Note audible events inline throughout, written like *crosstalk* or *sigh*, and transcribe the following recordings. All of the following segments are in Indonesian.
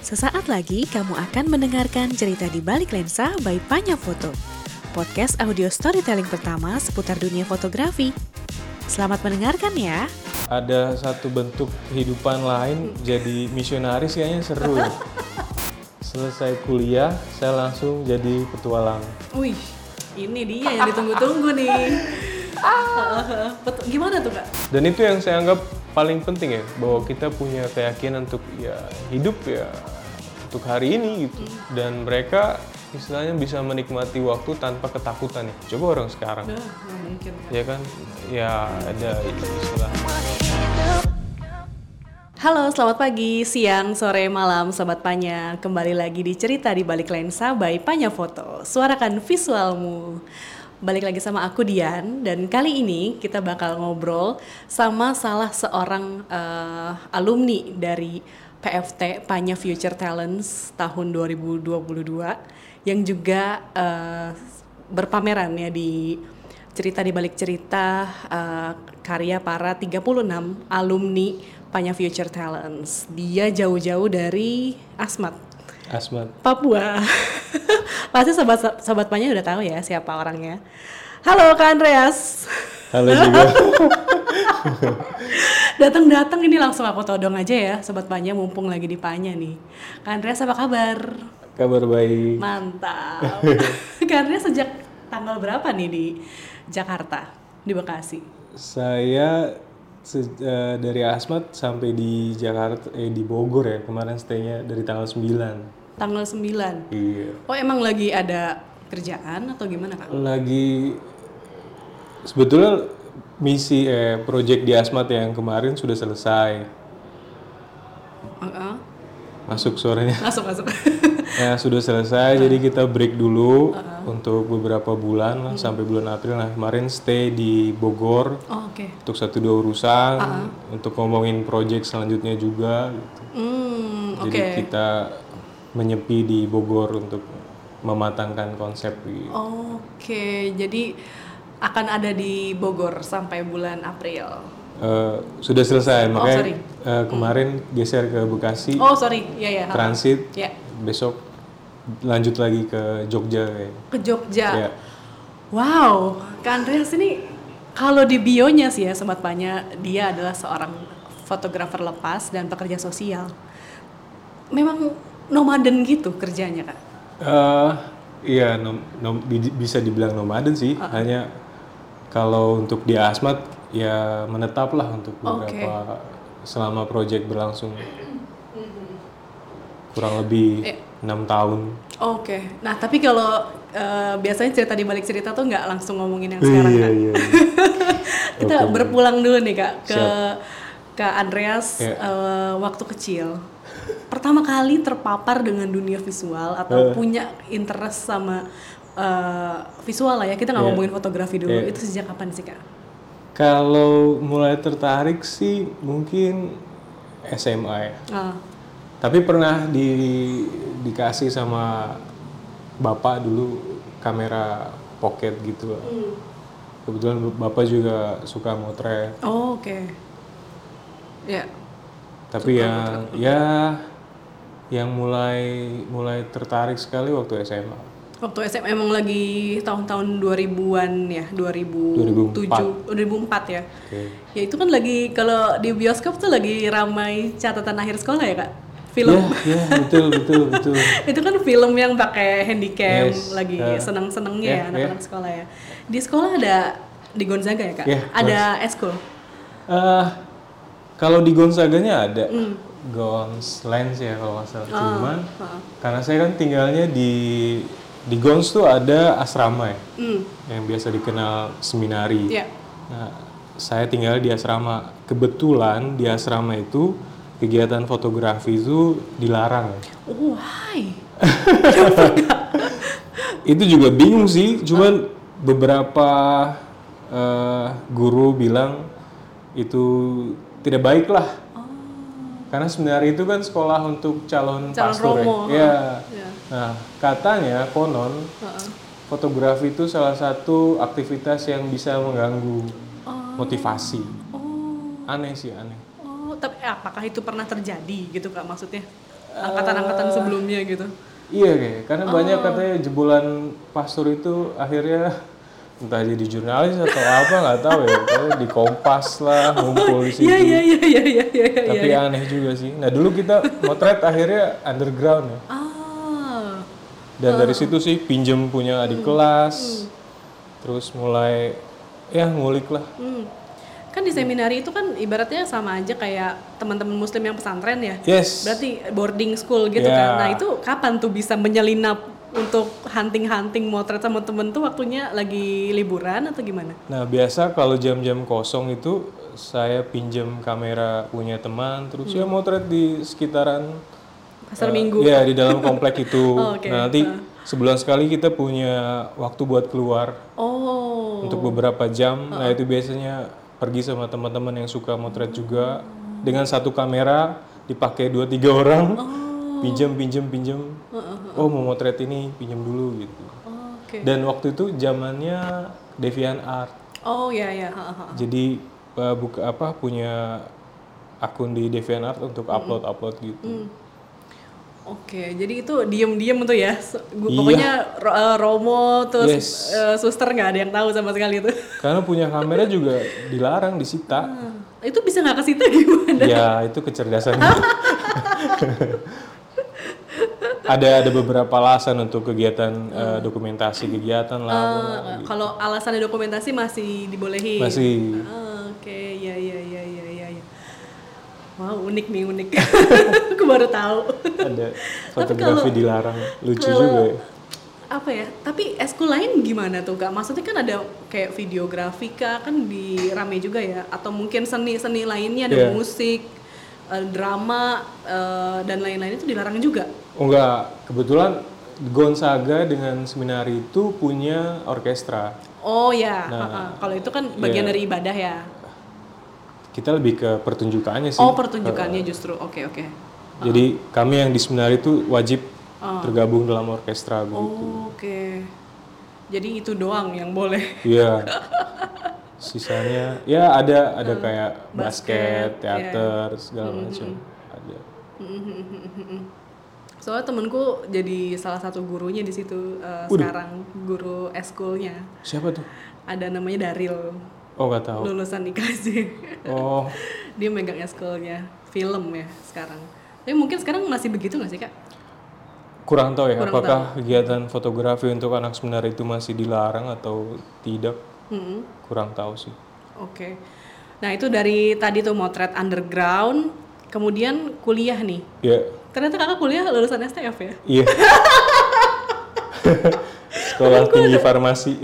Sesaat lagi kamu akan mendengarkan cerita di balik lensa by Panya Foto. Podcast audio storytelling pertama seputar dunia fotografi. Selamat mendengarkan ya. ada satu bentuk kehidupan lain jadi misionaris kayaknya seru ya. Selesai kuliah, saya langsung jadi petualang. Wih, ini dia yang ditunggu-tunggu nih. *laughs* Betul- Gimana tuh kak? Dan itu yang saya anggap paling penting ya, bahwa kita punya keyakinan untuk ya hidup ya untuk hari ini gitu. Dan mereka istilahnya bisa menikmati waktu tanpa ketakutan ya. Coba orang sekarang, Nah, mungkin. Ya kan? Ya ada istilah. Halo, selamat pagi, siang, sore, malam, Sobat Panya. Kembali lagi di Cerita di Balik Lensa by Panya Foto. Suarakan visualmu. Balik lagi sama aku Dian, dan kali ini kita bakal ngobrol sama salah seorang eh, alumni dari PFT Panya Future Talents tahun 2022 yang juga eh, berpameran ya di cerita di balik cerita eh, karya para 36 alumni Panya Future Talents. Dia jauh-jauh dari Asmat, Asmat. Papua. *laughs* Pasti sobat sobat Panya udah tahu ya siapa orangnya. Halo Kak Andreas. Halo juga. *laughs* Datang-datang ini langsung aku todong aja ya sobat Panya mumpung lagi di Panya nih. Kak Andreas apa kabar? Kabar baik. Mantap. *laughs* Kak Andreas sejak tanggal berapa nih di Jakarta, di Bekasi? Saya se- eh, dari Asmat sampai di Jakarta eh di Bogor ya kemarin stay-nya dari tanggal 9. Tanggal 9. Iya. Oh emang lagi ada kerjaan atau gimana kak? Lagi sebetulnya misi eh project di Asmat yang kemarin sudah selesai. Heeh. Masuk suaranya. Masuk masuk. *laughs* ya sudah selesai jadi kita break dulu untuk beberapa bulan lah sampai bulan April nah kemarin stay di Bogor oh, Oke. untuk satu dua urusan untuk ngomongin project selanjutnya juga gitu. Hmm, oke. Jadi kita menyepi di Bogor untuk mematangkan konsep gitu. Oke, jadi akan ada di Bogor sampai bulan April. Eh, sudah selesai makanya sorry. eh, kemarin geser ke Bekasi Oh sorry, ya ya. ha. transit Ya, besok lanjut lagi ke Jogja kayak. ke Jogja. Ya. Wow, Kak Andreas ini kalau di bionya sih ya Sobat Panya, dia adalah seorang fotografer lepas dan pekerja sosial. Memang nomaden gitu kerjanya Kak? Eh, iya nom- nom- bisa dibilang nomaden sih hanya kalau untuk di Asmat ya menetap lah untuk beberapa selama project berlangsung kurang lebih enam tahun Oke, nah tapi kalau eh, biasanya cerita di balik cerita tuh nggak langsung ngomongin yang sekarang iya kan? iya *laughs* Kita berpulang dulu nih kak ke Kak Andreas Ya. eh, waktu kecil. Pertama kali terpapar dengan dunia visual atau punya interest sama eh, visual lah ya. Kita nggak Iya. ngomongin fotografi dulu. Iya. Itu sejak kapan sih kak? kalau mulai tertarik sih mungkin SMA ya Ah, tapi pernah di dikasih sama bapak dulu kamera pocket gitu kebetulan bapak juga suka motret Oh oke. Ya. tapi yang ya yang mulai mulai tertarik sekali waktu SMA Waktu SMA emang lagi tahun-tahun 2000-an ya, 2007, 2004 ya. Oke. Ya itu kan lagi kalau di bioskop tuh lagi ramai catatan akhir sekolah ya kak, film. ya ya betul betul betul *laughs* itu kan film yang pakai handycam Yes, lagi uh, seneng-senengnya yeah, ya anak-anak sekolah ya. Di sekolah ada di Gonzaga ya kak, Yeah, ada eskul. Eh, kalau di Gonzaganya ada Hmm. Gons Lens ya kalau nggak salah Oh, cuman karena saya kan tinggalnya di di Gons tuh ada asrama ya Hmm, yang biasa dikenal seminari ya. Nah, saya tinggal di asrama. Kebetulan di asrama itu kegiatan fotografi itu dilarang. Oh, why? *laughs* Itu juga bingung sih, cuman beberapa eh, guru bilang itu tidak baik lah. Karena sebenarnya itu kan sekolah untuk calon, Oh. Calon pastor romo, ya. Iya. Ya. Nah, katanya konon Heeh. fotografi itu salah satu aktivitas yang bisa mengganggu Oh. motivasi. Oh, Aneh sih, aneh. Oh Oh, tapi apakah itu pernah terjadi gitu kak maksudnya? Angkatan-angkatan sebelumnya gitu. Iya kayak karena banyak katanya jebolan pastor itu akhirnya entah jadi jurnalis atau apa nggak tahu ya di Kompas lah *laughs* ngumpul di situ. Iya iya iya iya iya iya. iya. Tapi aneh juga sih. Nah dulu kita motret akhirnya underground ya. Ah, Dan dari situ sih pinjem punya adik kelas, terus mulai ya ngulik lah. hmm. Kan di seminari itu kan ibaratnya sama aja kayak teman-teman muslim yang pesantren ya. Yes. Berarti boarding school gitu Ya. kan. Nah itu kapan tuh bisa menyelinap untuk hunting-hunting motret sama temen tuh waktunya lagi liburan atau gimana? Nah biasa kalau jam-jam kosong itu saya pinjem kamera punya teman, terus ya motret di sekitaran Pasar eh, Minggu. Ya di dalam komplek itu. *laughs* Oh, oke. Nah nanti sebulan sekali kita punya waktu buat keluar Oh. untuk beberapa jam. Nah itu biasanya pergi sama teman-teman yang suka motret juga dengan satu kamera dipakai dua tiga orang, pinjam pinjam pinjam. Oh mau motret ini pinjam dulu gitu. Oh. Dan waktu itu zamannya Deviant Art. Oh ya ya. ha, ha. Jadi uh, buka apa punya akun di DeviantArt untuk upload upload gitu. Hmm. Oke, jadi itu diem-diem tuh ya. Se- gu- Iya. Pokoknya eh, Romo terus Yes. eh, suster nggak ada yang tahu sama sekali itu. *laughs* Karena punya kamera juga dilarang disita. itu bisa nggak kesita gimana? ya itu kecerdasan. *laughs* ada ada beberapa alasan untuk kegiatan uh, dokumentasi kegiatan lah. Eh, kalau alasannya dokumentasi masih dibolehin. Masih Ah, Oke, ya ya ya. ya. Wow, unik nih unik. *laughs* Aku baru tahu. ada fotografi dilarang. Lucu juga ya. apa ya tapi eskul lain gimana tuh kak maksudnya kan ada kayak videografi kak kan di rame juga ya atau mungkin seni seni lainnya ada Iya. musik eh, drama eh, dan lain-lain itu dilarang juga Oh enggak, kebetulan Gonzaga dengan seminari itu punya orkestra. oh ya Nah, kalau itu kan bagian iya. dari ibadah ya Kita lebih ke pertunjukannya sih. oh pertunjukannya justru oke oke Jadi kami yang di seminari itu wajib Ah. tergabung dalam orkestra begitu. oh, oke jadi itu doang yang boleh Iya. *laughs* Sisanya ya ada ada Hmm. kayak basket, iya. teater, segala macam. Ada. *laughs* soalnya temenku jadi salah satu gurunya di situ eh, sekarang guru eskulnya Siapa tuh? ada namanya Daril Oh nggak tahu. lulusan IKJ Oh *laughs* dia megang eskulnya film ya sekarang tapi mungkin sekarang masih begitu nggak sih kak kurang tahu ya. Kurang apakah kegiatan fotografi untuk anak seminari itu masih dilarang atau tidak? Hmm, Kurang tahu sih. oke nah itu dari tadi tuh motret underground kemudian kuliah nih Ya ternyata kakak kuliah lulusan STF ya iya. *laughs* *laughs* Sekolah tinggi farmasi.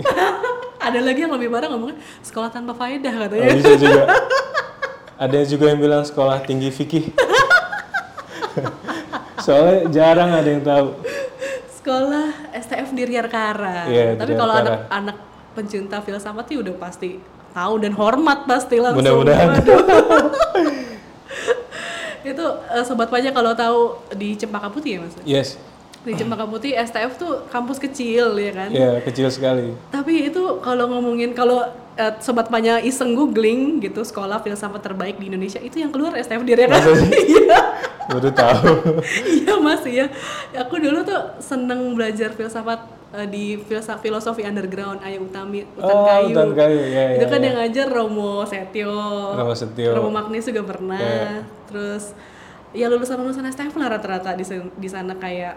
Ada lagi yang lebih parah ngomongnya sekolah tanpa faedah Oh, katanya bisa juga. Ada juga yang bilang sekolah tinggi fikih. *laughs* Soalnya jarang ada yang tahu. sekolah STF di Riarkara Iya, di tapi kalau Riarkara. anak-anak pencinta filsafat sih udah pasti tahu dan hormat pasti langsung Mudah-mudahan. *laughs* Itu eh, sobat pajak kalau tahu di Cempaka Putih ya mas Yes. Di Cempaka Putih STF tuh kampus kecil ya kan Ya kecil sekali. tapi itu kalau ngomongin kalau eh, sobat pajak iseng googling gitu sekolah filsafat terbaik di Indonesia itu yang keluar STF di sih? *laughs* iya Baru tahu. *laughs* iya mas ya aku dulu tuh seneng belajar filsafat eh, di filsafat filosofi underground Ayu Utami Utan Oh, Kayu Utan Kayu, ya, itu ya, kan ya. yang ngajar Romo Setio Romo Setio. Romo Magnis juga pernah Ya. terus ya lulusan lulusan STF lah rata-rata di sana kayak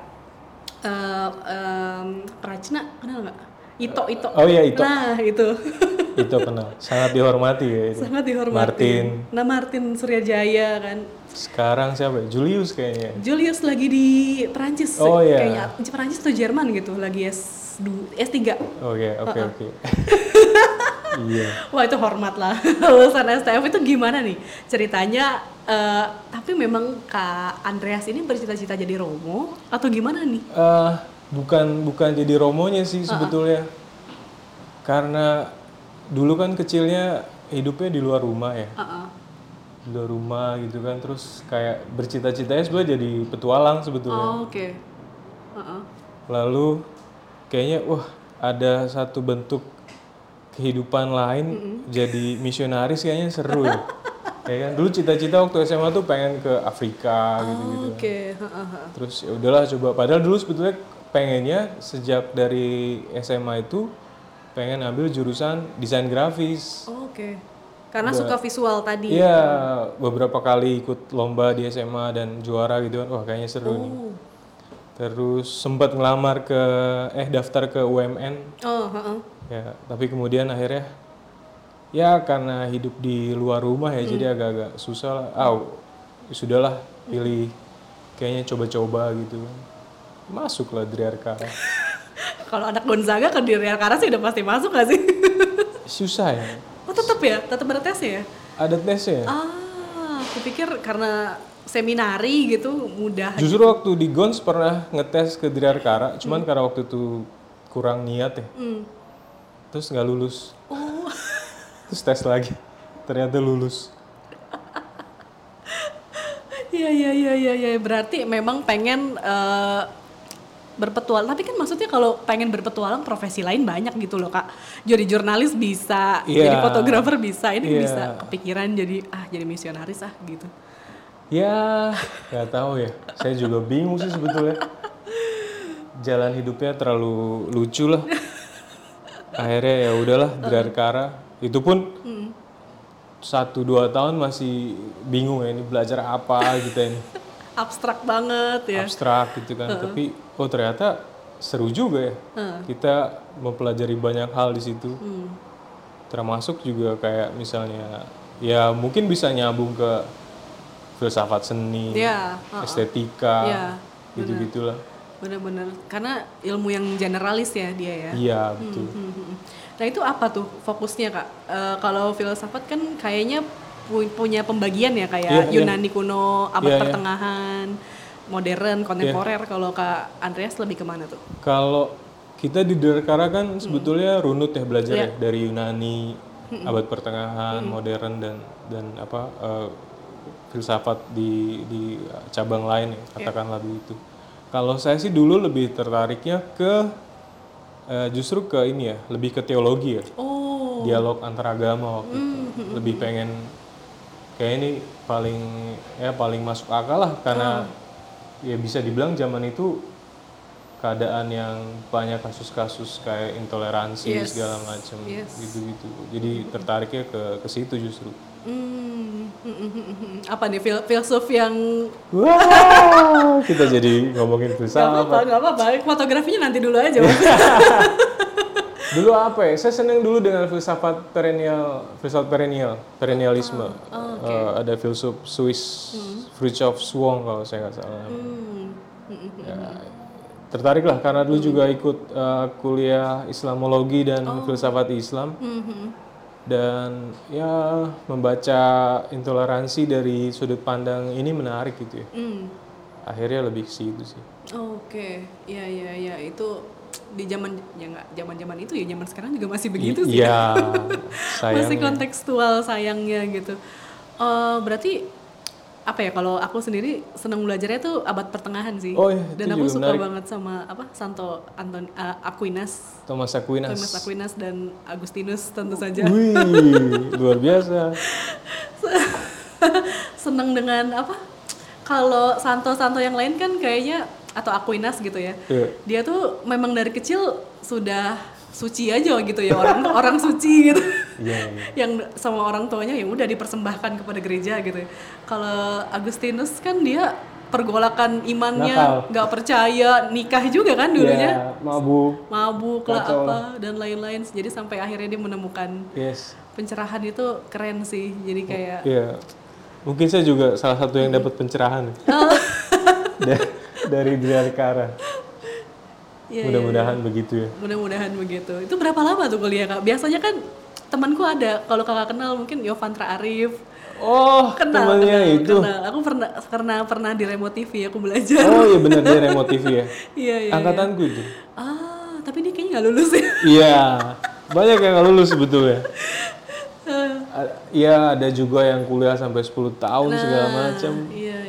eh em, Prajna kenal nggak Ito Ito Oh iya, Ito. nah itu *laughs* Itu kenal. Sangat dihormati ya itu. sangat dihormati Martin. nah Martin Suryajaya kan Sekarang siapa? ya? Julius kayaknya. Julius lagi di Perancis Oh, iya. kayaknya Perancis atau Jerman gitu lagi S S3 Oh iya, oke oke. *laughs* Iya. wah itu hormat lah *laughs* lulusan STF itu gimana nih ceritanya eh, tapi memang Kak Andreas ini bercita-cita jadi Romo atau gimana nih Eh, bukan bukan jadi romonya sih sebetulnya. Karena dulu kan kecilnya hidupnya di luar rumah ya. Heeh. Di luar rumah gitu kan terus kayak bercita-citanya sebenarnya jadi petualang sebetulnya. oh, oke Heeh. Lalu kayaknya wah ada satu bentuk kehidupan lain jadi misionaris kayaknya seru ya. *laughs* ya kan dulu cita-cita waktu SMA tuh pengen ke Afrika gitu-gitu Oke, ha, ha, ha. terus ya udahlah coba padahal dulu sebetulnya pengennya sejak dari SMA itu pengen ambil jurusan desain grafis Oh, Oke. Karena suka visual tadi. Iya, beberapa kali ikut lomba di SMA dan juara gitu kan. Wah, kayaknya seru nih. Oh. Terus sempat ngelamar ke eh daftar ke UMN Oh, ha, ha. ya, tapi kemudian akhirnya ya karena hidup di luar rumah ya jadi agak-agak susah lah. Ah, sudahlah pilih kayaknya coba-coba gitu. Masuklah di Arkara. *laughs* Kalau anak Gonzaga ke Diri Alkara sih udah pasti masuk gak sih? *laughs* Susah ya. oh tetap ya, tetap ada tesnya ya? Ada tesnya. ya? Ah, aku pikir karena seminari gitu mudah. Justru waktu di Gons pernah ngetes ke Dirarkara, cuman karena waktu itu kurang niat ya. Hmm. Terus nggak lulus. Oh, Terus tes lagi. Ternyata lulus. iya iya iya iya iya. Berarti memang pengen eh, berpetualang. Tapi kan maksudnya kalau pengen berpetualang profesi lain banyak gitu loh kak. Jadi jurnalis bisa, Iya. jadi fotografer bisa. Ini Iya. bisa kepikiran jadi ah jadi misionaris ah gitu. Ya, nggak tahu ya. Saya juga bingung sih sebetulnya. Jalan hidupnya terlalu lucu lah. Akhirnya ya udahlah Dirarkara. Itu pun satu dua tahun masih bingung ya ini belajar apa gitu ini. *laughs* Abstrak banget ya. abstrak gitu kan tapi oh ternyata seru juga ya kita mempelajari banyak hal di situ Hmm. termasuk juga kayak misalnya ya mungkin bisa nyambung ke filsafat seni Iya, estetika Iya, gitu gitulah bener-bener. Karena ilmu yang generalis ya dia ya. iya betul Hmm, hmm. Nah itu apa tuh fokusnya kak? Eh, kalau filsafat kan kayaknya pu- punya pembagian ya kayak Iya, iya. Yunani kuno, abad Iya, iya. pertengahan, modern, kontemporer. Kalau kak Andreas lebih ke mana tuh? kalau kita di Dirkara kan sebetulnya runut ya belajar Iya. ya dari Yunani abad pertengahan modern dan dan apa eh, filsafat di di cabang lain ya katakanlah begitu kalau saya sih dulu lebih tertariknya ke eh, justru ke ini ya lebih ke teologi ya. Oh, dialog antar agama waktu itu. Lebih pengen kayak ini paling ya paling masuk akal lah. Karena ya bisa dibilang zaman itu keadaan yang banyak kasus-kasus kayak intoleransi Yes. segala macam Yes. gitu-gitu. Jadi tertariknya ke ke situ justru hmm, hmm, hmm, hmm, hmm. Apa nih fil filsuf yang wah kita jadi ngomongin filsafat apa-apa, nggak apa-apa. Fotografinya nanti dulu aja. *laughs* Dulu apa ya? Saya seneng dulu dengan filsafat perennial filsafat perennial perennialisme. Eh, ada filsuf Swiss Fritjof Swong kalau saya nggak salah. Hmm, hmm, hmm. ya, tertarik lah karena dulu juga ikut eh, kuliah Islamologi dan filsafat Islam. Hmm, hmm. Dan ya membaca intoleransi dari sudut pandang ini menarik gitu ya Hmm. akhirnya lebih ke situ sih Oke, iya iya iya itu di zaman ya nggak zaman zaman itu ya zaman sekarang juga masih begitu sih. Iya, *laughs* Masih kontekstual sayangnya gitu. Eh berarti apa ya kalau aku sendiri senang belajarnya tuh abad pertengahan sih. Oh iya, Dan aku suka menarik. banget sama apa Santo Anton eh, Aquinas, Thomas Aquinas. Thomas Aquinas dan Agustinus tentu saja. Wih, *laughs* luar biasa. seneng dengan apa? Kalau santo-santo yang lain kan kayaknya atau Aquinas gitu ya. Iya. Dia tuh memang dari kecil sudah suci aja gitu ya orang *laughs* orang suci gitu. Iya, iya. *laughs* yang sama orang tuanya ya udah dipersembahkan kepada gereja gitu. Kalau Agustinus kan dia pergolakan imannya nggak percaya nikah juga kan dulunya Ya, mabuk. mabuk lah Kacau apa dan lain-lain jadi sampai akhirnya dia menemukan Yes. pencerahan itu keren sih jadi kayak Iya. Mungkin saya juga salah satu yang dapat pencerahan. Oh. *laughs* Da- dari Dirkara. Iya, Mudah-mudahan begitu ya. Mudah-mudahan begitu. Itu berapa lama tuh kuliah kak? Biasanya kan temanku ada, kalau kakak kenal mungkin Yovantra Arif. Oh, Kenal, temannya kenal, itu. kenal. Aku pernah karena pernah di Remote TV aku belajar. Oh iya benar dia remote TV ya. *laughs* Iya iya. Angkatanku itu. Ah, tapi dia kayaknya nggak lulus ya. *laughs* Iya. Banyak yang nggak lulus sebetulnya. *laughs* A- Iya, ada juga yang kuliah sampai 10 tahun segala macam. Iya iya iya iya.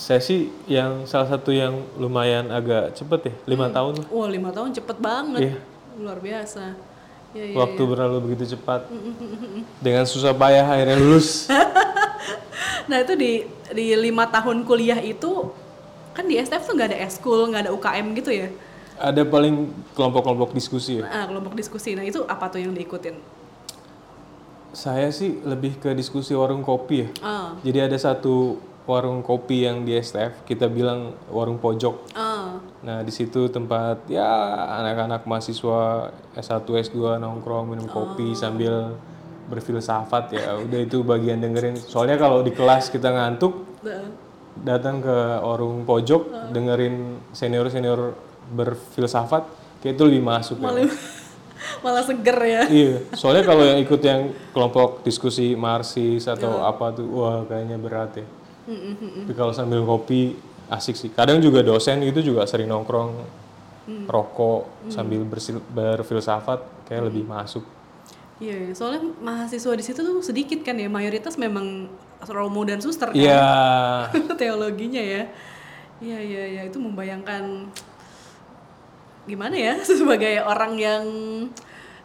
Saya sih yang salah satu yang lumayan agak cepet ya, lima tahun lah. Wah lima tahun cepet banget. Iya. Luar biasa. Iya, iya, Waktu berlalu begitu cepat. Dengan susah payah akhirnya lulus. *laughs* Nah itu di di lima tahun kuliah itu kan di STF tuh nggak ada eskul, nggak ada UKM gitu ya? Ada paling kelompok-kelompok diskusi ya. Nah, kelompok diskusi. Nah itu apa tuh yang diikutin? Saya sih lebih ke diskusi warung kopi ya. Ah, Jadi ada satu warung kopi yang di STF kita bilang warung pojok. ah, Nah di situ tempat ya anak-anak mahasiswa S1 S2 nongkrong minum kopi sambil berfilsafat ya. Udah itu bagian dengerin. Soalnya kalau di kelas kita ngantuk datang ke warung pojok dengerin senior-senior berfilsafat kayak itu lebih masuk ya. malah *laughs* malah seger ya. Iya, soalnya kalau yang ikut yang kelompok diskusi marxis atau apa tuh, wah kayaknya berat ya. Tapi kalau sambil kopi asik sih. Kadang juga dosen itu juga sering nongkrong rokok sambil bersil- berfilsafat kayak lebih masuk. Iya, soalnya mahasiswa di situ tuh sedikit kan ya, mayoritas memang Romo dan Suster kan? Iya, *laughs* teologinya ya. Iya, iya, iya, itu membayangkan gimana ya *laughs* sebagai orang yang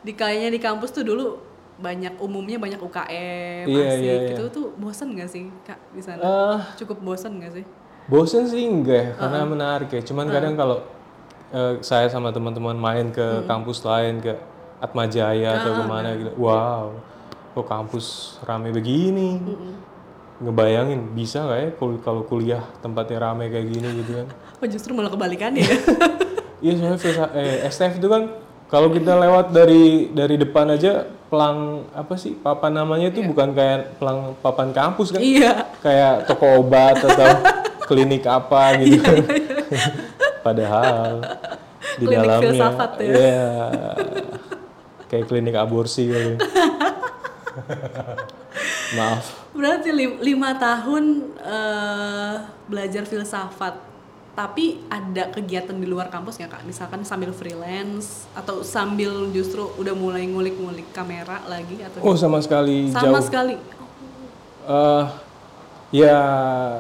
di kayaknya di kampus tuh dulu banyak umumnya banyak UKM, Iya, asik iya, iya. gitu tuh bosen gak sih kak di sana? Eh, Cukup bosen gak sih? bosen sih enggak ya, karena menarik ya. Cuman kadang kalau eh, saya sama teman-teman main ke kampus lain ke Atma Jaya atau ke mana gitu, wow, kok kampus rame begini. Ngebayangin bisa nggak ya kalau kuliah tempatnya rame kayak gini gitu kan? *laughs* Oh justru malah kebalikannya ya? *laughs* Iya soalnya eh, STF itu kan kalau kita lewat dari dari depan aja pelang apa sih papan namanya itu bukan kayak pelang papan kampus kan? iya. kayak toko obat atau *laughs* klinik apa gitu kan. Padahal di Klinik dalamnya filsafat ya. iya, kayak klinik aborsi kali. *laughs* Maaf. Berarti lim- lima tahun eh, belajar filsafat, tapi ada kegiatan di luar kampus nggak kak? Misalkan sambil freelance atau sambil justru udah mulai ngulik-ngulik kamera lagi atau Oh sama sekali sama jauh. sekali? Eh, ya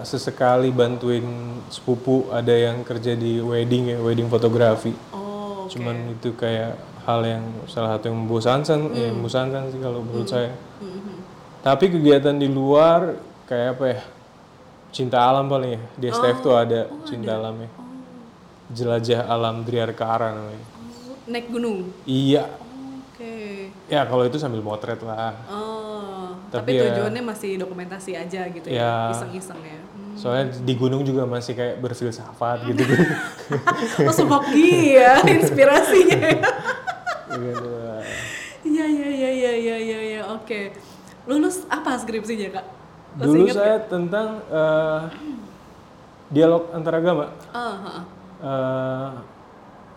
sesekali bantuin sepupu ada yang kerja di wedding ya wedding fotografi. Oh, oke. Cuman itu kayak hal yang salah satu yang membosankan, ya, Hmm. membosankan sih kalau menurut saya. Tapi kegiatan di luar kayak apa ya? Cinta alam paling ya. Di STF tuh ada cinta alam ya. Jelajah alam Driarkara namanya. Oh, naik gunung. Iya. Oke. Ya kalau itu sambil motret lah. Oh, Tapi tapi, ya- tujuannya masih dokumentasi aja gitu Ya. ya, iseng-iseng ya. Hmm. Soalnya di gunung juga masih kayak berfilsafat gitu. *laughs* Oh, Sumoki ya *laughs* inspirasinya. ya. Gitu. Iya iya iya iya iya iya ya. oke. Lulus apa skripsinya kak? Masih Dulu saya tentang eh, dialog antaragama. ah. Eh,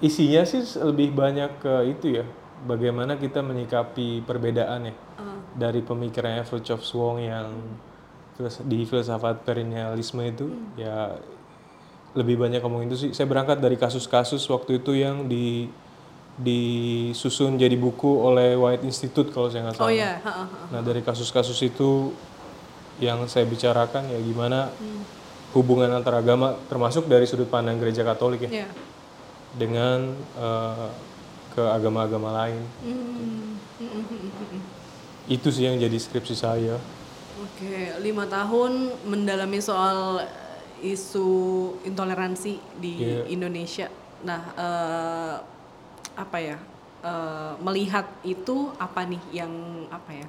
isinya sih lebih banyak ke itu ya, bagaimana kita menyikapi perbedaan ya Ah. dari pemikirannya Fritjof Wong yang di filsafat perennialisme itu ya lebih banyak ngomong itu sih. Saya berangkat dari kasus-kasus waktu itu yang di disusun jadi buku oleh White Institute kalau saya nggak Oh salah. ya, ha, ha, ha. Nah dari kasus-kasus itu yang saya bicarakan ya gimana hubungan antar agama termasuk dari sudut pandang gereja Katolik ya Iya. dengan eh, ke agama-agama lain. Hmm, hmm, hmm, hmm, hmm. Itu sih yang jadi skripsi saya. Oke, lima tahun mendalami soal eh, isu intoleransi di Iya. Indonesia. Nah, eh, apa ya? eh, melihat itu apa nih yang apa ya?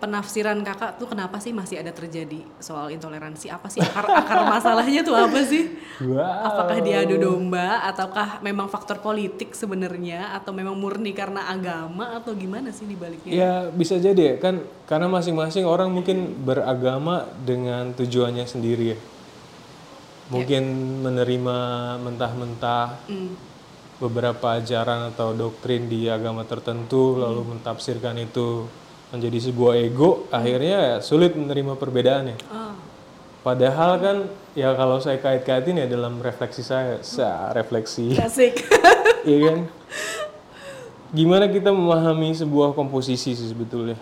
Penafsiran kakak tuh kenapa sih masih ada terjadi soal intoleransi? Apa sih akar akar masalahnya tuh apa sih? Wow. Apakah diadu domba ataukah memang faktor politik sebenarnya atau memang murni karena agama atau gimana sih dibaliknya? Ya bisa jadi ya kan karena masing-masing orang mungkin beragama dengan tujuannya sendiri ya. Mungkin menerima mentah-mentah Hmm. beberapa ajaran atau doktrin di agama tertentu lalu mentafsirkan itu menjadi sebuah ego akhirnya ya sulit menerima perbedaannya. Ah, Padahal kan ya kalau saya kait-kaitin ya dalam refleksi saya, sa refleksi, *laughs* asik. iya kan? Gimana kita memahami sebuah komposisi sih sebetulnya?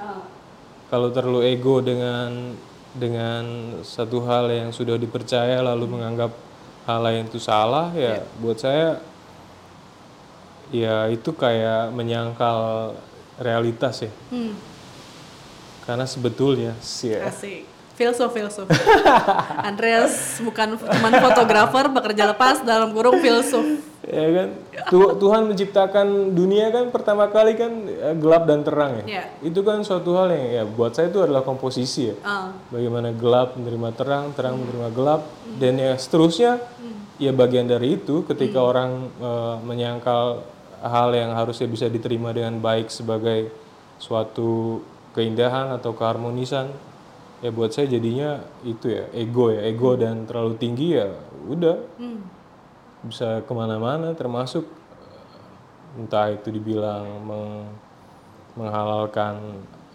Kalau terlalu ego dengan dengan satu hal yang sudah dipercaya lalu menganggap hal lain itu salah ya buat saya ya itu kayak menyangkal realitas ya. Hmm, Karena sebetulnya sih ya, asik. Filsuf, filsuf. *laughs* Andreas bukan cuma fotografer, bekerja lepas dalam kurung filsuf. ya kan Tu- Tuhan menciptakan dunia kan pertama kali kan eh, gelap dan terang ya. Iya. Itu kan suatu hal yang ya buat saya itu adalah komposisi ya. Ah, Bagaimana gelap menerima terang, terang menerima gelap dan ya seterusnya ya bagian dari itu ketika orang eh, menyangkal hal yang harusnya bisa diterima dengan baik sebagai suatu keindahan atau keharmonisan ya buat saya jadinya itu ya ego ya ego dan terlalu tinggi ya udah. Hmm, bisa ke mana-mana termasuk entah itu dibilang meng- menghalalkan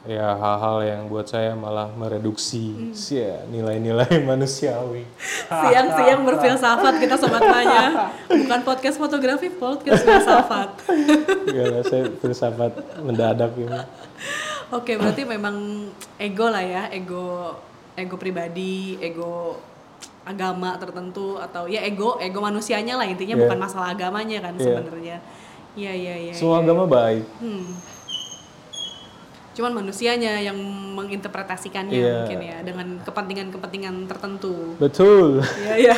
ya hal-hal yang buat saya malah mereduksi sih ya, nilai-nilai *laughs* manusiawi. Siang-siang *laughs* berfilsafat kita sobat tanya. Bukan podcast fotografi, podcast filsafat. ya saya filsafat mendadak ini *laughs* Oke, berarti memang ego lah ya, ego ego pribadi, ego agama tertentu atau ya ego ego manusianya lah intinya Iya. bukan masalah agamanya kan Iya. sebenarnya. Iya iya iya. semua agama baik Hmm. Cuman manusianya yang menginterpretasikannya Iya. mungkin ya dengan kepentingan-kepentingan tertentu. betul Iya iya.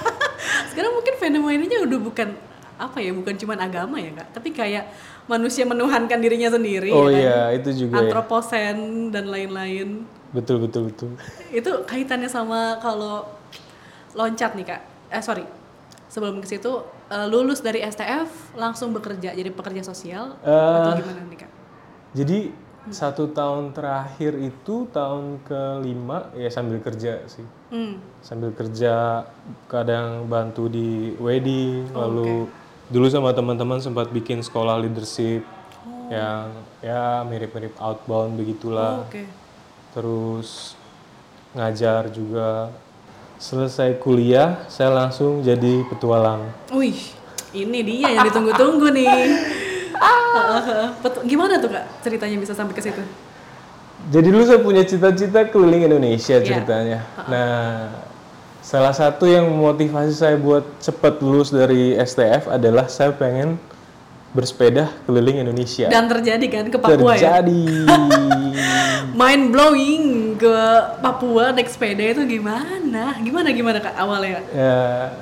*laughs* Sekarang mungkin fenomenanya udah bukan apa ya, bukan cuman agama ya kak, tapi kayak manusia menuhankan dirinya sendiri. oh ya kan? iya itu juga ya Antroposen dan lain-lain. betul betul betul Itu kaitannya sama kalau loncat nih kak. Eh sorry, sebelum ke situ eh, lulus dari STF langsung bekerja jadi pekerja sosial atau Eh, gimana nih kak? jadi satu tahun terakhir itu tahun kelima ya sambil kerja sih Hmm. sambil kerja kadang bantu di wedding Oh, lalu dulu sama teman-teman sempat bikin sekolah leadership Oh. yang ya mirip-mirip outbound begitulah Oh, Oke. terus ngajar juga selesai kuliah saya langsung jadi petualang Wih, ini dia yang ditunggu-tunggu nih. *laughs* Betul. Gimana tuh kak ceritanya bisa sampai ke situ? Jadi dulu saya punya cita-cita keliling Indonesia Iya. ceritanya. Nah, salah satu yang memotivasi saya buat cepat lulus dari STF adalah saya pengen bersepeda keliling Indonesia. Dan terjadi kan ke Papua ya? Terjadi. *laughs* Mind blowing ke Papua naik sepeda itu gimana? Gimana gimana kak awalnya? ya,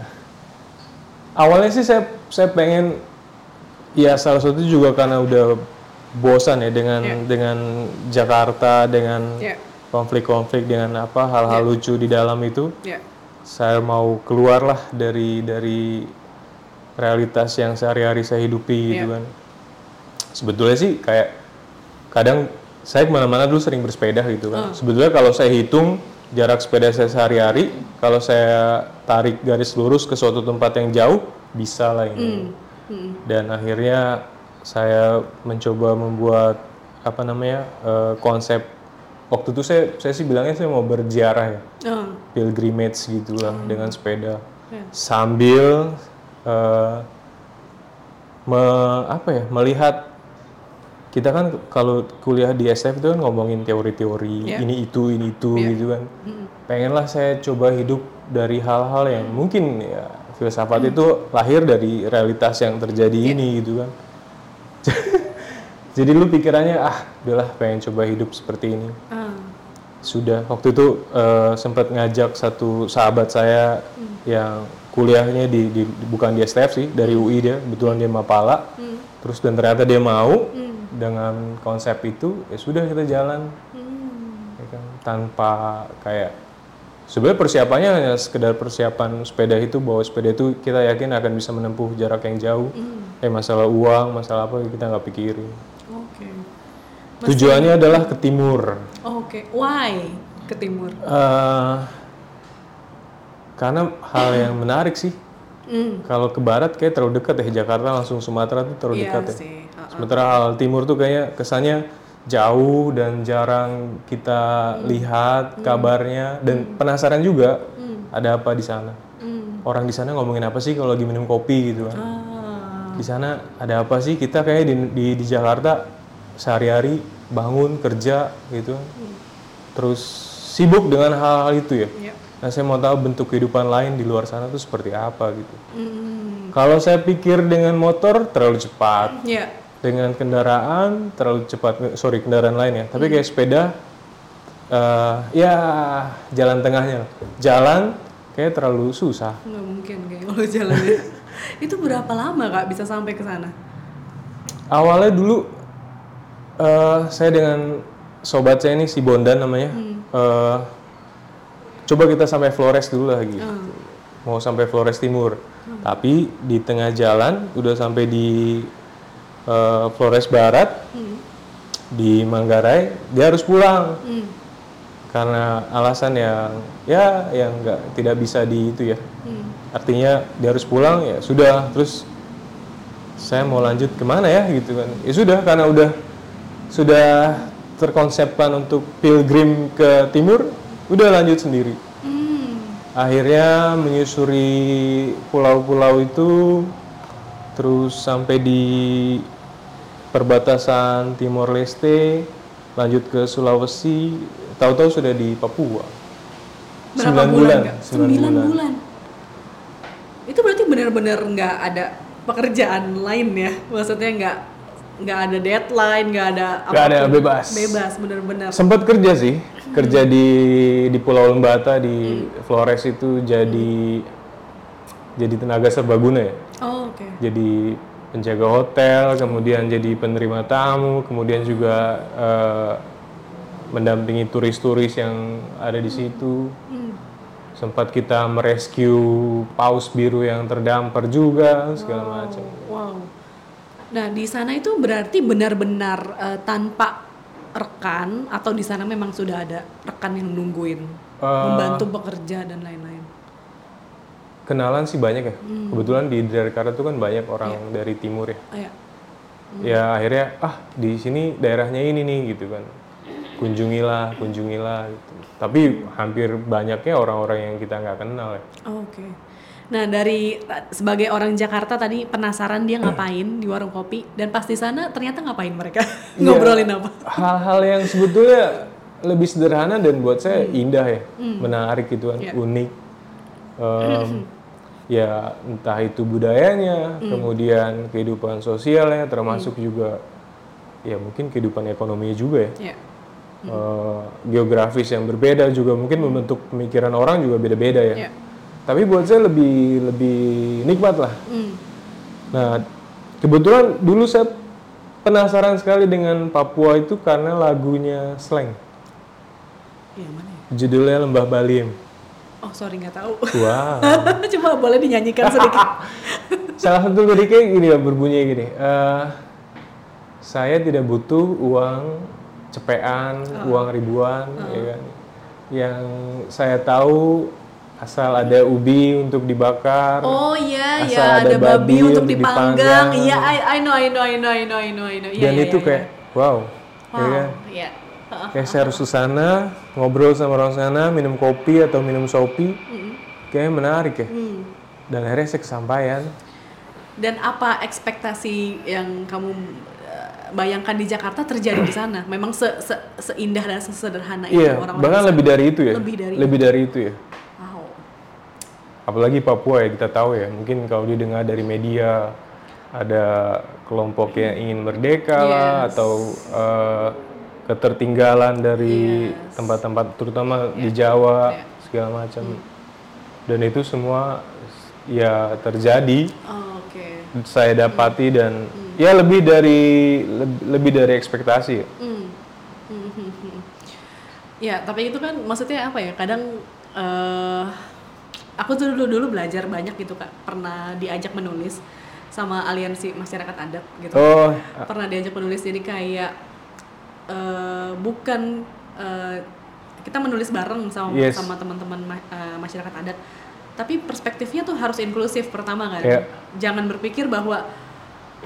awalnya sih saya saya pengen ya salah satu juga karena udah bosan ya dengan Iya. dengan Jakarta dengan Ya, konflik-konflik dengan apa hal-hal lucu di dalam itu. ya. Saya mau keluar lah dari dari realitas yang sehari-hari saya hidupi gitu Iya. kan. Sebetulnya sih kayak kadang saya ke mana-mana dulu sering bersepeda gitu kan. Sebetulnya kalau saya hitung jarak sepeda saya sehari-hari, kalau saya tarik garis lurus ke suatu tempat yang jauh bisa lah ini. Hmm. Dan akhirnya saya mencoba membuat apa namanya eh, konsep waktu itu saya saya sih bilangnya saya mau berziarah ya. Oh, pilgrimage gitulah dengan sepeda. Ya. sambil eh, me- apa ya melihat kita kan kalau kuliah di SF itu kan ngomongin teori-teori Ya. ini itu ini itu Ya. gitu kan. Pengenlah saya coba hidup dari hal-hal yang mungkin ya filsafat itu lahir dari realitas yang terjadi ini gitu kan *laughs* jadi lu pikirannya ah udahlah pengen coba hidup seperti ini. Ah. sudah. Waktu itu eh, sempat ngajak satu sahabat saya yang kuliahnya di, di- bukan di STF sih dari UI dia. Kebetulan dia Mapala. Terus dan ternyata dia mau. Dengan konsep itu ya sudah kita jalan. Ya kan, tanpa kayak sebenarnya persiapannya hanya sekedar persiapan sepeda itu bawa sepeda itu kita yakin akan bisa menempuh jarak yang jauh. Eh masalah uang masalah apa kita nggak pikirin Tujuannya adalah ke timur Oke. Why ke timur? Eh, karena hal yang menarik sih. Hmm. Kalau ke barat kayak terlalu dekat ya Jakarta langsung Sumatera tuh terlalu Iya dekat ya. sih. Ah. Sementara hal timur tuh kayaknya kesannya jauh dan jarang kita Hmm. lihat kabarnya dan penasaran juga ada apa di sana. Hmm. Orang di sana ngomongin apa sih kalau lagi minum kopi gitu kan. Ah. Di sana ada apa sih kita kayak di, di, di Jakarta sehari-hari bangun kerja gitu kan. Terus sibuk dengan hal-hal itu ya. Ya. Nah, saya mau tahu bentuk kehidupan lain di luar sana tuh seperti apa gitu. Hmm. Kalau saya pikir dengan motor terlalu cepat, Iya. dengan kendaraan terlalu cepat, sorry kendaraan lain ya. Tapi kayak sepeda, eh, ya jalan tengahnya, jalan kayak terlalu susah. Nggak mungkin kayak kalau jalannya. *laughs* itu berapa lama kak bisa sampai ke sana? Awalnya dulu eh, saya dengan sobat saya ini si Bondan namanya, eh, coba kita sampai Flores dulu lagi, mau sampai Flores Timur. Tapi di tengah jalan udah sampai di eh, Flores Barat, di Manggarai, dia harus pulang. Hmm. karena alasan yang ya yang nggak tidak bisa di itu ya. Hmm. Artinya dia harus pulang ya sudah. Terus saya mau lanjut ke mana ya gitu kan. Ya sudah karena udah sudah terkonsepkan untuk pilgrim ke timur udah lanjut sendiri Hmm. akhirnya menyusuri pulau-pulau itu terus sampai di perbatasan Timor Leste lanjut ke Sulawesi tahu-tahu sudah di Papua Berapa Sembilan bulan? bulan, Kak? sembilan Sembilan bulan. bulan. Itu berarti benar-benar nggak ada pekerjaan lain ya? Maksudnya nggak nggak ada deadline, nggak ada Nggak ada, apa pun. bebas. Bebas, benar-benar. sempat kerja sih kerja di di Pulau Lembata di Flores itu jadi jadi tenaga serbaguna ya Oh, oke. jadi penjaga hotel kemudian jadi penerima tamu kemudian juga eh, mendampingi turis-turis yang ada di situ Hmm. sempat kita merescue paus biru yang terdampar juga segala macam Wow. Nah, di sana itu berarti benar-benar eh, tanpa rekan atau di sana memang sudah ada rekan yang nungguin, Eh, membantu bekerja dan lain-lain. kenalan sih banyak ya. Kebetulan di Jakarta itu kan banyak orang dari timur ya. Oh, ya. ya akhirnya ah di sini daerahnya ini nih gitu kan. Kunjungilah kunjungilah gitu. Tapi hampir banyaknya orang-orang yang kita nggak kenal ya. Oh, Oke. Nah, dari sebagai orang Jakarta tadi penasaran dia ngapain di warung kopi dan pas di sana ternyata ngapain mereka? *laughs* Ngobrolin apa? hal-hal yang sebetulnya lebih sederhana dan buat saya indah ya menarik gitu kan Iya. unik Em, ya entah itu budayanya kemudian kehidupan sosialnya termasuk juga ya mungkin kehidupan ekonominya juga ya Ya. Eh, geografis yang berbeda juga mungkin membentuk pemikiran orang juga beda-beda ya. Ya. Tapi buat saya lebih lebih nikmat lah. Hmm. Nah, kebetulan dulu saya penasaran sekali dengan Papua itu karena lagunya Slang. Iya, mana ya? Judulnya Lembah Balim. Oh, sorry nggak tahu. Wah. *laughs* Coba boleh dinyanyikan sedikit. *laughs* Salah satu liriknya gini ya berbunyi gini. eh, saya tidak butuh uang cepean, uang ribuan, ya kan. Yang saya tahu asal ada ubi untuk dibakar. Oh iya, Asal ya ada ada babi babi untuk dipanggang. Iya, I, I know, I know, I know, I know, I know, I know. Iya, Dan iya, itu iya, kayak wow. iya. ya kan? Wow, iya. Kayak saya harus ke sana, ngobrol sama orang sana, minum kopi atau minum sopi. Kayaknya menarik ya. Hmm. Dan akhirnya saya kesampaian. Dan apa ekspektasi yang kamu eh, bayangkan di Jakarta terjadi di sana? Memang se, se, seindah dan sesederhana itu Iya, orang-orang bahkan lebih dari itu ya. Lebih dari lebih dari itu ya. Apalagi Papua ya kita tahu ya. Mungkin kalau didengar dari media ada kelompok yang ingin merdeka lah Yes. atau eh, ketertinggalan dari tempat-tempat terutama di Jawa Iya. segala macam. Dan itu semua ya terjadi Oh, Oke. saya dapati dan ya lebih dari leb- lebih dari ekspektasi ya. Hmm. Hmm, hmm, hmm. Ya, tapi itu kan maksudnya apa ya? Kadang eh aku tuh dulu dulu belajar banyak gitu kak. Pernah diajak menulis sama aliansi masyarakat adat gitu. Oh, Pernah diajak menulis jadi kayak eh bukan eh, kita menulis bareng sama Yes. sama teman-teman ma- eh, masyarakat adat. Tapi perspektifnya tuh harus inklusif pertama kan. Iya. Jangan berpikir bahwa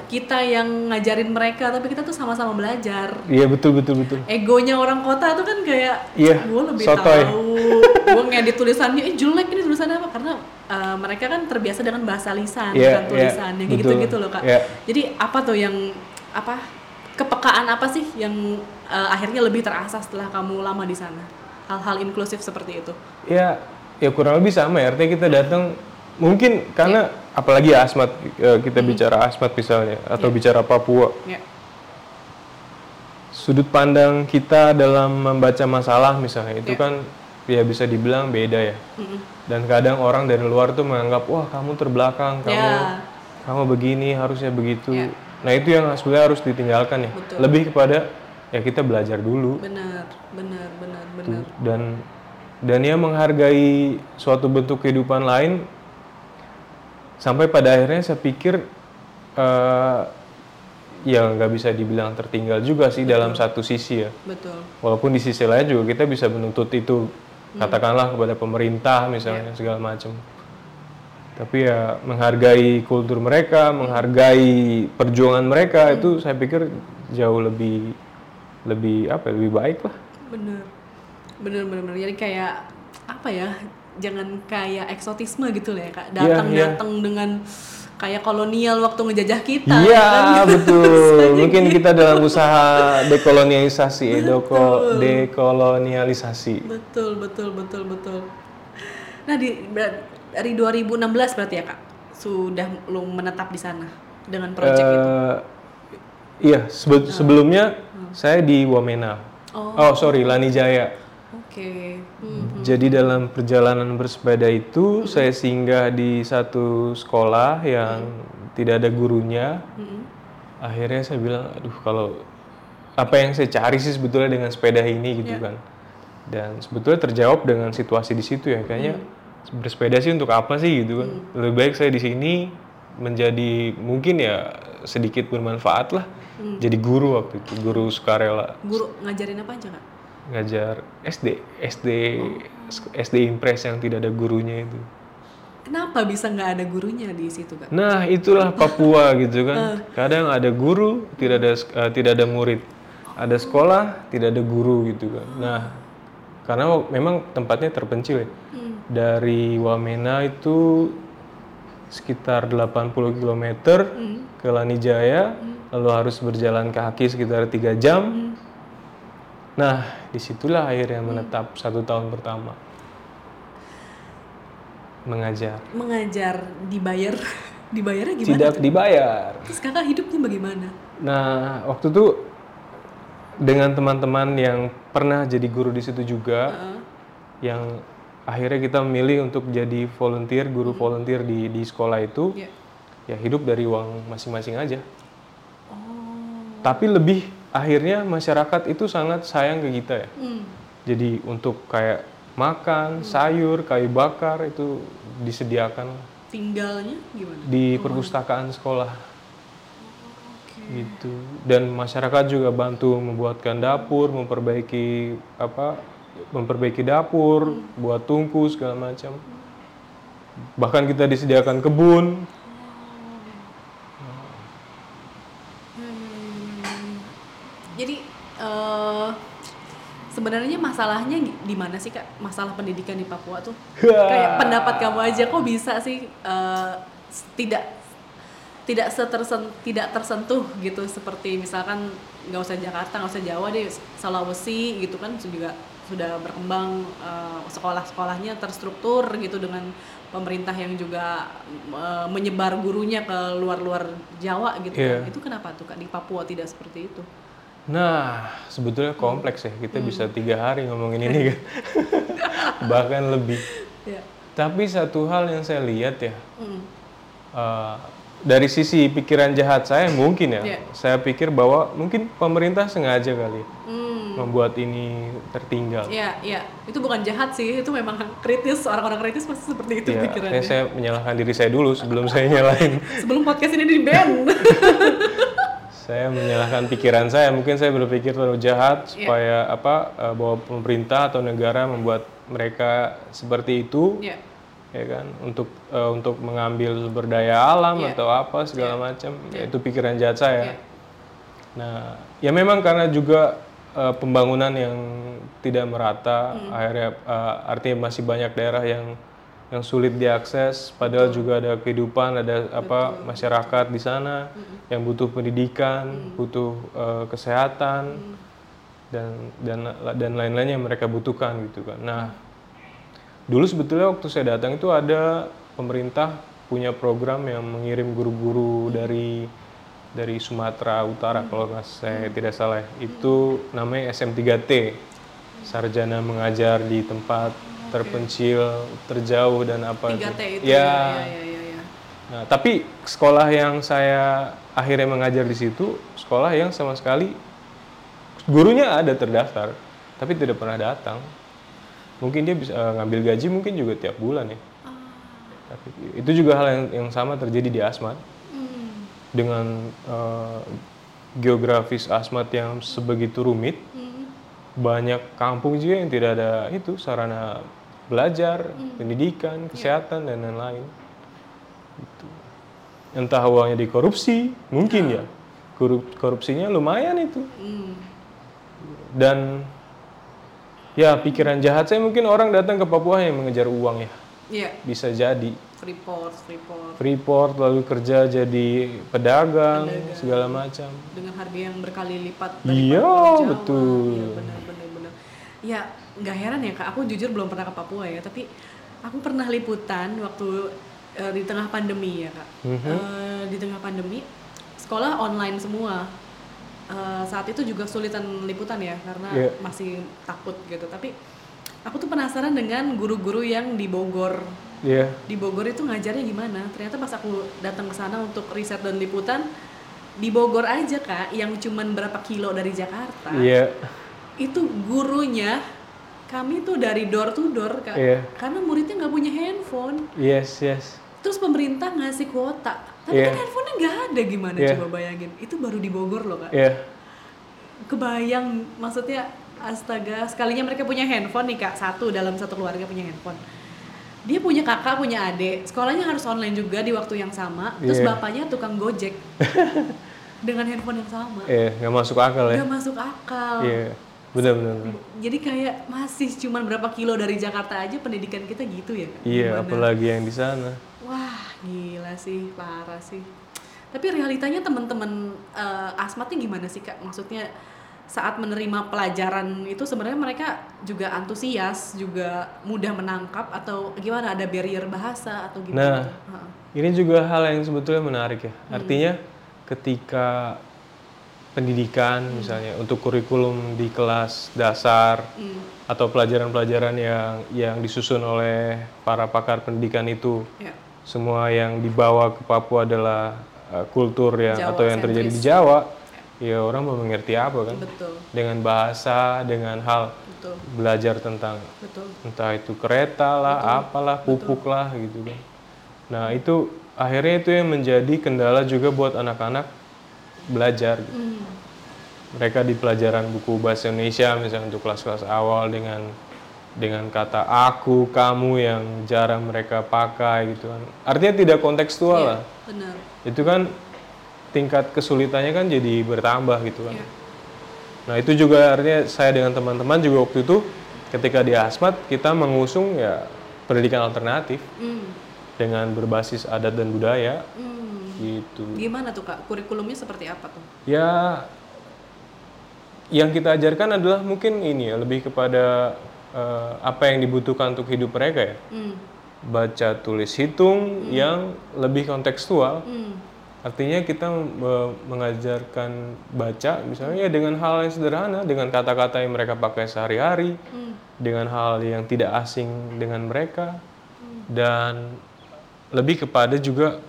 kita yang ngajarin mereka tapi kita tuh sama-sama belajar iya betul betul betul. egonya orang kota tuh kan kayak Iya, gue lebih sotoy." tahu gue ngedit tulisannya eh jelek ini tulisannya apa karena uh, mereka kan terbiasa dengan bahasa lisan Iya, bukan iya, tulisan yang kayak betul. gitu-gitu loh kak Iya. jadi apa tuh yang apa kepekaan apa sih yang uh, akhirnya lebih terasa setelah kamu lama di sana hal-hal inklusif seperti itu Ya, ya kurang lebih sama ya. Artinya kita datang mungkin karena apalagi asmat eh, kita bicara asmat misalnya atau Iya. bicara Papua Ya. sudut pandang kita dalam membaca masalah misalnya itu Ya. kan ya bisa dibilang beda ya Mm-mm. dan kadang orang dari luar tuh menganggap wah kamu terbelakang kamu Ya. kamu begini harusnya begitu Ya. nah itu yang sebenarnya harus ditinggalkan ya Betul. lebih kepada ya kita belajar dulu Benar, benar, benar, benar. dan dan ya menghargai suatu bentuk kehidupan lain sampai pada akhirnya saya pikir eh, ya nggak bisa dibilang tertinggal juga sih dalam satu sisi ya Betul. walaupun di sisi lain juga kita bisa menuntut itu katakanlah kepada pemerintah misalnya segala macam tapi ya menghargai kultur mereka menghargai perjuangan mereka itu saya pikir jauh lebih lebih apa ya, lebih baik lah Bener. Bener, bener, bener. Jadi kayak apa ya? Jangan kayak eksotisme gitu lah ya kak. Iya, Datang-datang dengan kayak kolonial waktu ngejajah kita. Iya kan? *laughs* betul. Mungkin kita dalam usaha dekolonialisasi, deko, dekolonialisasi. Betul, betul, betul, betul. Nah di dari 2016 berarti ya kak sudah lu menetap di sana dengan proyek itu. Eh, iya, sebe- sebelumnya saya di Wamena. Oh, sorry, Lanijaya. Oke. Hmm. Jadi dalam perjalanan bersepeda itu saya singgah di satu sekolah yang tidak ada gurunya. Hmm. Akhirnya saya bilang, aduh kalau apa yang saya cari sih sebetulnya dengan sepeda ini gitu kan. Dan sebetulnya terjawab dengan situasi di situ ya kayaknya bersepeda sih untuk apa sih gitu kan. Lebih baik saya di sini menjadi mungkin ya sedikit bermanfaat lah. Jadi guru waktu itu, guru sukarela Guru ngajarin apa aja kak? ngajar SD, SD, SD Impres yang tidak ada gurunya itu. Kenapa bisa nggak ada gurunya di situ kak? Nah itulah Papua *laughs* gitu kan. Kadang ada guru, tidak ada eh, tidak ada murid. Ada sekolah, tidak ada guru gitu kan. Nah karena memang tempatnya terpencil ya. Dari Wamena itu sekitar 80 km ke Lanijaya, lalu harus berjalan kaki sekitar tiga jam. Nah di situlah akhirnya menetap satu tahun pertama mengajar. Mengajar dibayar, *laughs* dibayarnya gimana? Tidak dibayar. Terus kakak hidupnya bagaimana? Nah, waktu itu dengan teman-teman yang pernah jadi guru di situ juga, yang akhirnya kita memilih untuk jadi volunteer, guru volunteer di di sekolah itu, Ya. ya hidup dari uang masing-masing aja. Oh. Tapi lebih akhirnya masyarakat itu sangat sayang ke kita ya. Hmm. Jadi untuk kayak makan, sayur, kayu bakar itu disediakan Tinggalnya gimana? di perpustakaan sekolah. Gitu dan masyarakat juga bantu membuatkan dapur memperbaiki apa memperbaiki dapur buat tungku segala macam bahkan kita disediakan kebun Hmm. Jadi eh, sebenarnya masalahnya di mana sih kak? Masalah pendidikan di Papua tuh? *laughs* Kayak pendapat kamu aja kok bisa sih s- tidak tidak setersen tidak tersentuh gitu seperti misalkan nggak usah Jakarta nggak usah Jawa deh Sulawesi gitu kan juga sudah berkembang eh, sekolah-sekolahnya terstruktur gitu dengan pemerintah yang juga eh, menyebar gurunya ke luar-luar Jawa gitu Iya. kan. itu kenapa tuh kak di Papua tidak seperti itu nah sebetulnya kompleks ya. Kita bisa tiga hari ngomongin ini kan? *laughs* Bahkan lebih. Ya. Tapi satu hal yang saya lihat ya Mm. eh, dari sisi pikiran jahat saya mungkin ya Iya. saya pikir bahwa mungkin pemerintah sengaja kali ya Hmm. membuat ini tertinggal. Ya ya. Itu bukan jahat sih itu memang kritis. Orang-orang kritis pasti seperti itu Ya, pikirannya. saya, saya menyalahkan diri saya dulu sebelum saya nyalahin. *laughs* sebelum podcast ini di ban *laughs* saya menyalahkan pikiran saya. Mungkin saya berpikir terlalu jahat Iya. supaya apa eh, bahwa pemerintah atau negara membuat mereka seperti itu, ya ya kan, untuk eh, untuk mengambil sumber daya alam Iya. atau apa segala macam. Ya, Itu pikiran jahat Iya. saya. Nah, ya memang karena juga eh, pembangunan yang tidak merata, Hmm. akhirnya eh, artinya masih banyak daerah yang yang sulit diakses, padahal juga ada kehidupan, ada apa masyarakat di sana Hmm. yang butuh pendidikan, butuh eh, kesehatan Hmm. dan dan dan lain-lain yang mereka butuhkan gitu kan. Nah, dulu sebetulnya waktu saya datang itu ada pemerintah punya program yang mengirim guru-guru dari dari Sumatera Utara kalau nggak saya tidak salah. Itu namanya SM3T. Sarjana mengajar di tempat terpencil, terjauh dan apa 3T itu Ya. ya, ya, ya, ya, ya. Nah, tapi sekolah yang saya akhirnya mengajar di situ, sekolah yang sama sekali gurunya ada terdaftar, tapi tidak pernah datang. Mungkin dia bisa eh, ngambil gaji mungkin juga tiap bulan ya. Tapi itu juga hal yang, yang sama terjadi di Asmat Hmm, dengan eh, geografis Asmat yang sebegitu rumit. hmm, Banyak kampung juga yang tidak ada itu sarana belajar, pendidikan, kesehatan dan lain-lain. Gitu. Entah uangnya dikorupsi, mungkin ya. Korup- korupsinya lumayan itu. hmm. Dan ya pikiran jahat saya mungkin orang datang ke Papua yang mengejar uang ya. Iya, Bisa jadi Freeport, Freeport freeport lalu kerja jadi pedagang, segala macam. dengan harga yang berkali lipat Iya, betul. Iya, benar benar benar. Ya, nggak heran ya Kak, aku jujur belum pernah ke Papua ya, tapi aku pernah liputan waktu eh, di tengah pandemi ya Kak. Mhm. Eh, di tengah pandemi sekolah online semua. Eh, saat itu juga sulitan liputan ya karena Iya. masih takut gitu. Tapi aku tuh penasaran dengan guru-guru yang di Bogor Iya. di Bogor itu ngajarnya gimana? Ternyata pas aku datang ke sana untuk riset dan liputan di Bogor aja kak, yang cuman berapa kilo dari Jakarta, Iya. itu gurunya kami tuh dari door to door kak, Iya. karena muridnya nggak punya handphone, Yes, yes. terus pemerintah ngasih kuota, tapi Iya. kan handphonenya nggak ada gimana Iya. coba bayangin, itu baru di Bogor loh kak, Iya. kebayang maksudnya astaga sekalinya mereka punya handphone nih kak satu dalam satu keluarga punya handphone dia punya kakak punya adik sekolahnya harus online juga di waktu yang sama terus Iya. bapaknya tukang gojek *laughs* dengan handphone yang sama Iya, nggak masuk akal ya. nggak masuk akal Iya. Benar, benar. benar. jadi kayak masih cuman berapa kilo dari Jakarta aja pendidikan kita gitu ya? Iya, Gimana? apalagi yang di sana. wah gila sih parah sih tapi realitanya teman-teman eh, asmatnya gimana sih kak maksudnya saat menerima pelajaran itu sebenarnya mereka juga antusias juga mudah menangkap atau gimana ada barrier bahasa atau Nah. gimana tuh? Heeh. Ini juga hal yang sebetulnya menarik ya. Artinya ketika pendidikan misalnya untuk kurikulum di kelas dasar Hmm, atau pelajaran-pelajaran yang yang disusun oleh para pakar pendidikan itu. Ya. semua yang dibawa ke Papua adalah uh, kultur yang Jawa atau yang terjadi di Jawa, ya. Orang mau mengerti apa kan? betul. Dengan bahasa, dengan hal betul. belajar tentang betul. entah itu kereta lah, apalah, pupuk lah gitu kan. Nah itu akhirnya itu yang menjadi kendala juga buat anak-anak belajar. gitu. Hmm, Mereka di pelajaran buku bahasa Indonesia misalnya untuk kelas-kelas awal dengan dengan kata aku, kamu yang jarang mereka pakai gitu kan. Artinya tidak kontekstual lah. benar Itu kan tingkat kesulitannya kan jadi bertambah gitu kan. Iya. Nah itu juga artinya saya dengan teman-teman juga waktu itu ketika di Asmat kita mengusung ya pendidikan alternatif Hmm, dengan berbasis adat dan budaya hmm. Gitu. gimana tuh kak? Kurikulumnya seperti apa tuh? Ya yang kita ajarkan adalah mungkin ini ya lebih kepada eh, apa yang dibutuhkan untuk hidup mereka ya. Hmm, Baca tulis hitung yang lebih kontekstual. hmm, Artinya kita me- mengajarkan baca misalnya ya dengan hal yang sederhana, dengan kata-kata yang mereka pakai sehari-hari, hmm, dengan hal yang tidak asing dengan mereka, dan lebih kepada juga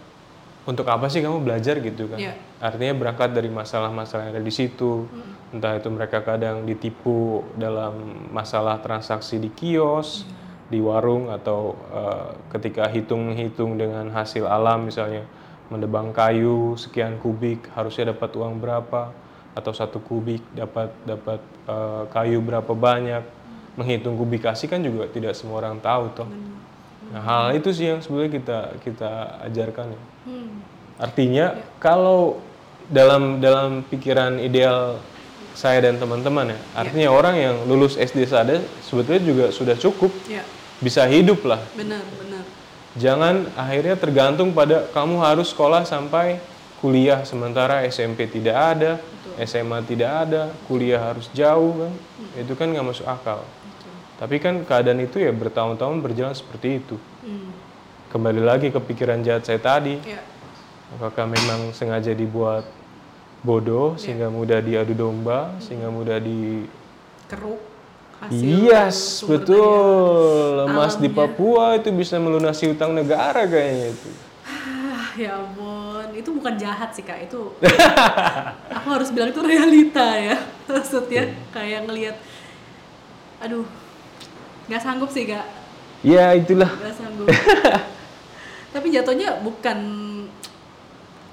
untuk apa sih kamu belajar gitu kan? Iya. Artinya berangkat dari masalah-masalah yang ada di situ, entah itu mereka kadang ditipu dalam masalah transaksi di kios, di warung atau eh, ketika hitung-hitung dengan hasil alam misalnya mendebang kayu sekian kubik harusnya dapat uang berapa? Atau satu kubik dapat dapat eh, kayu berapa banyak? Menghitung kubikasi kan juga tidak semua orang tahu toh. Nah hal itu sih yang sebenarnya kita kita ajarkan ya. Hmm. Artinya kalau dalam dalam pikiran ideal saya dan teman-teman ya artinya orang yang lulus SD saja sebetulnya juga sudah cukup ya bisa hidup lah benar benar Jangan akhirnya tergantung pada kamu harus sekolah sampai kuliah sementara SMP tidak ada, SMA tidak ada, kuliah harus jauh kan. Itu kan nggak masuk akal. Tapi kan keadaan itu ya bertahun-tahun berjalan seperti itu. Hmm. kembali lagi ke pikiran jahat saya tadi Ya. Apakah memang sengaja dibuat bodoh sehingga mudah diadu domba sehingga mudah di Keruk Yes, betul. Emas di. Papua itu bisa melunasi utang negara kayaknya itu. Ah, ya ampun, itu bukan jahat sih kak, itu *laughs* aku harus bilang itu realita ya, *laughs* maksudnya kayak ngelihat, aduh, nggak sanggup sih kak, Ya itulah. nggak sanggup. *laughs* tapi jatuhnya bukan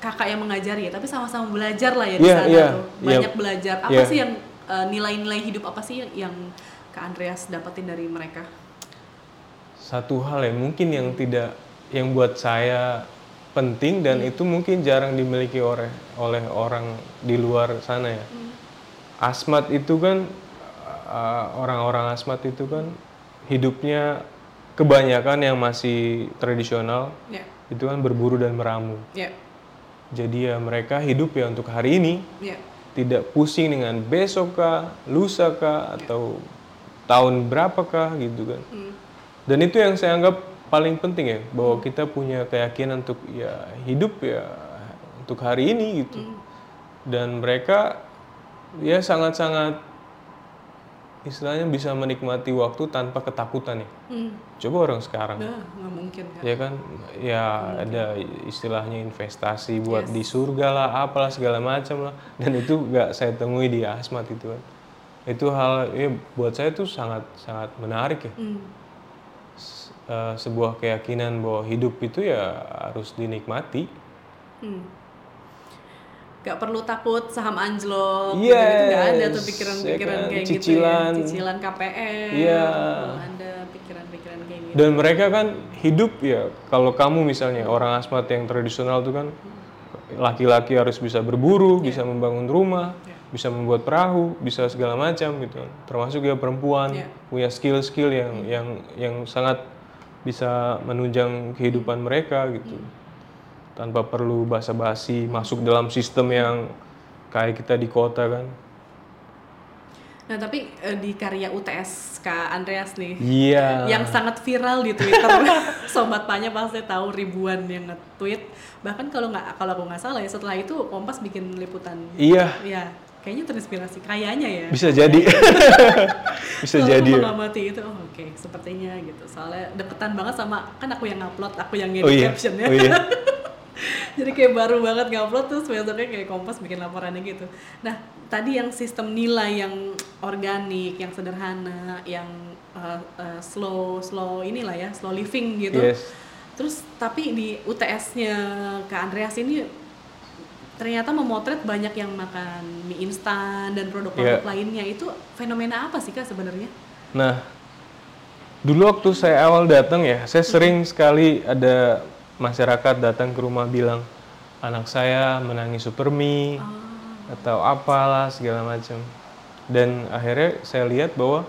kakak yang mengajari ya, tapi sama-sama belajar lah ya di Iya, sana iya, tuh, iya. banyak belajar. Apa Iya. sih yang eh, nilai-nilai hidup apa sih yang, yang kak Andreas dapetin dari mereka? Satu hal yang mungkin yang tidak yang buat saya penting dan itu mungkin jarang dimiliki oleh oleh orang di luar sana ya. Asmat itu kan uh, orang-orang asmat itu kan hidupnya kebanyakan yang masih tradisional Ya, itu kan berburu dan meramu. ya, Jadi ya mereka hidup ya untuk hari ini, ya, tidak pusing dengan besok kah, lusa kah, atau tahun berapakah gitu kan. Hmm. Dan itu yang saya anggap paling penting ya, bahwa kita punya keyakinan untuk ya hidup ya untuk hari ini gitu. Dan mereka ya sangat-sangat istilahnya bisa menikmati waktu tanpa ketakutan ya. Hmm. Coba orang sekarang. Nah, nggak mungkin kak. Ya kan, ya ada istilahnya investasi buat di surga lah, apalah segala macam lah, dan itu nggak saya temui di Asmat itu kan. Itu hal, ya buat saya tuh sangat sangat menarik ya. Hmm. S- eh, sebuah keyakinan bahwa hidup itu ya harus dinikmati. Hmm. Gak perlu takut saham anjlok, Yes, gitu nggak ada tuh pikiran-pikiran ya kan, kayak cicilan. gitu ya, cicilan KPR, Iya. belum ada pikiran-pikiran kayak gitu. Dan mereka kan hidup ya, kalau kamu misalnya orang Asmat yang tradisional tuh kan laki-laki harus bisa berburu, bisa membangun rumah, bisa membuat perahu, bisa segala macam gitu. Termasuk ya perempuan Iya. punya skill-skill yang yang yang sangat bisa menunjang kehidupan mereka gitu. Tanpa perlu basa-basi masuk dalam sistem yang kayak kita di kota kan. Nah tapi eh, di karya UTS Kak Andreas nih, Iya. yang sangat viral di Twitter, *laughs* sobat Panya pasti tahu ribuan yang nge-tweet. Bahkan kalau nggak kalau aku nggak salah ya setelah itu Kompas bikin liputan. Iya, Ya, kayaknya terinspirasi. Kayaknya ya. bisa jadi. *laughs* bisa Kalau jadi. mengamati itu, oh, oke, sepertinya gitu. Soalnya deketan banget sama kan aku yang ngupload, aku yang Oh ngedit iya. captionnya. Oh iya. *laughs* *laughs* Jadi kayak baru banget ngupload terus besoknya kayak Kompas bikin laporannya gitu. Nah, tadi yang sistem nilai yang organik, yang sederhana, yang uh, uh, slow slow inilah ya, slow living gitu. Yes. Terus tapi di UTS-nya Kak Andreas ini ternyata memotret banyak yang makan mie instan dan produk-produk Iya. lainnya. Itu fenomena apa sih Kak sebenarnya? Nah, dulu waktu saya awal datang ya, saya sering sekali ada masyarakat datang ke rumah bilang anak saya menangis super mie atau apalah segala macam. Dan akhirnya saya lihat bahwa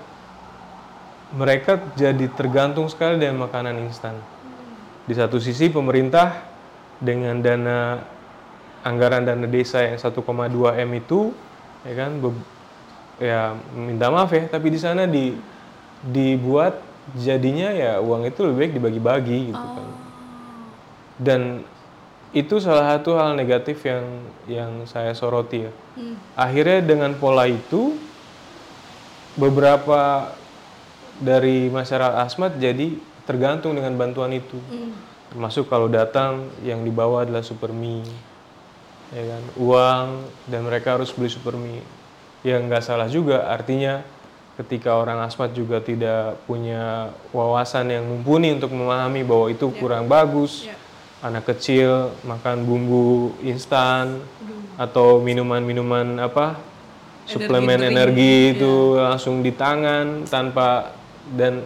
mereka jadi tergantung sekali dengan makanan instan. Di satu sisi pemerintah dengan dana anggaran dana desa yang 1,2 m itu ya kan ya minta maaf ya tapi di sana di dibuat jadinya ya uang itu lebih baik dibagi-bagi gitu kan dan itu salah satu hal negatif yang yang saya soroti ya Hmm. akhirnya dengan pola itu beberapa dari masyarakat asmat jadi tergantung dengan bantuan itu Hmm. termasuk kalau datang yang dibawa adalah super mie ya kan uang dan mereka harus beli super mie yang nggak salah juga artinya ketika orang asmat juga tidak punya wawasan yang mumpuni untuk memahami bahwa itu kurang bagus Ya. Anak kecil makan bumbu instan atau minuman-minuman apa suplemen drink, energi itu langsung di tangan tanpa dan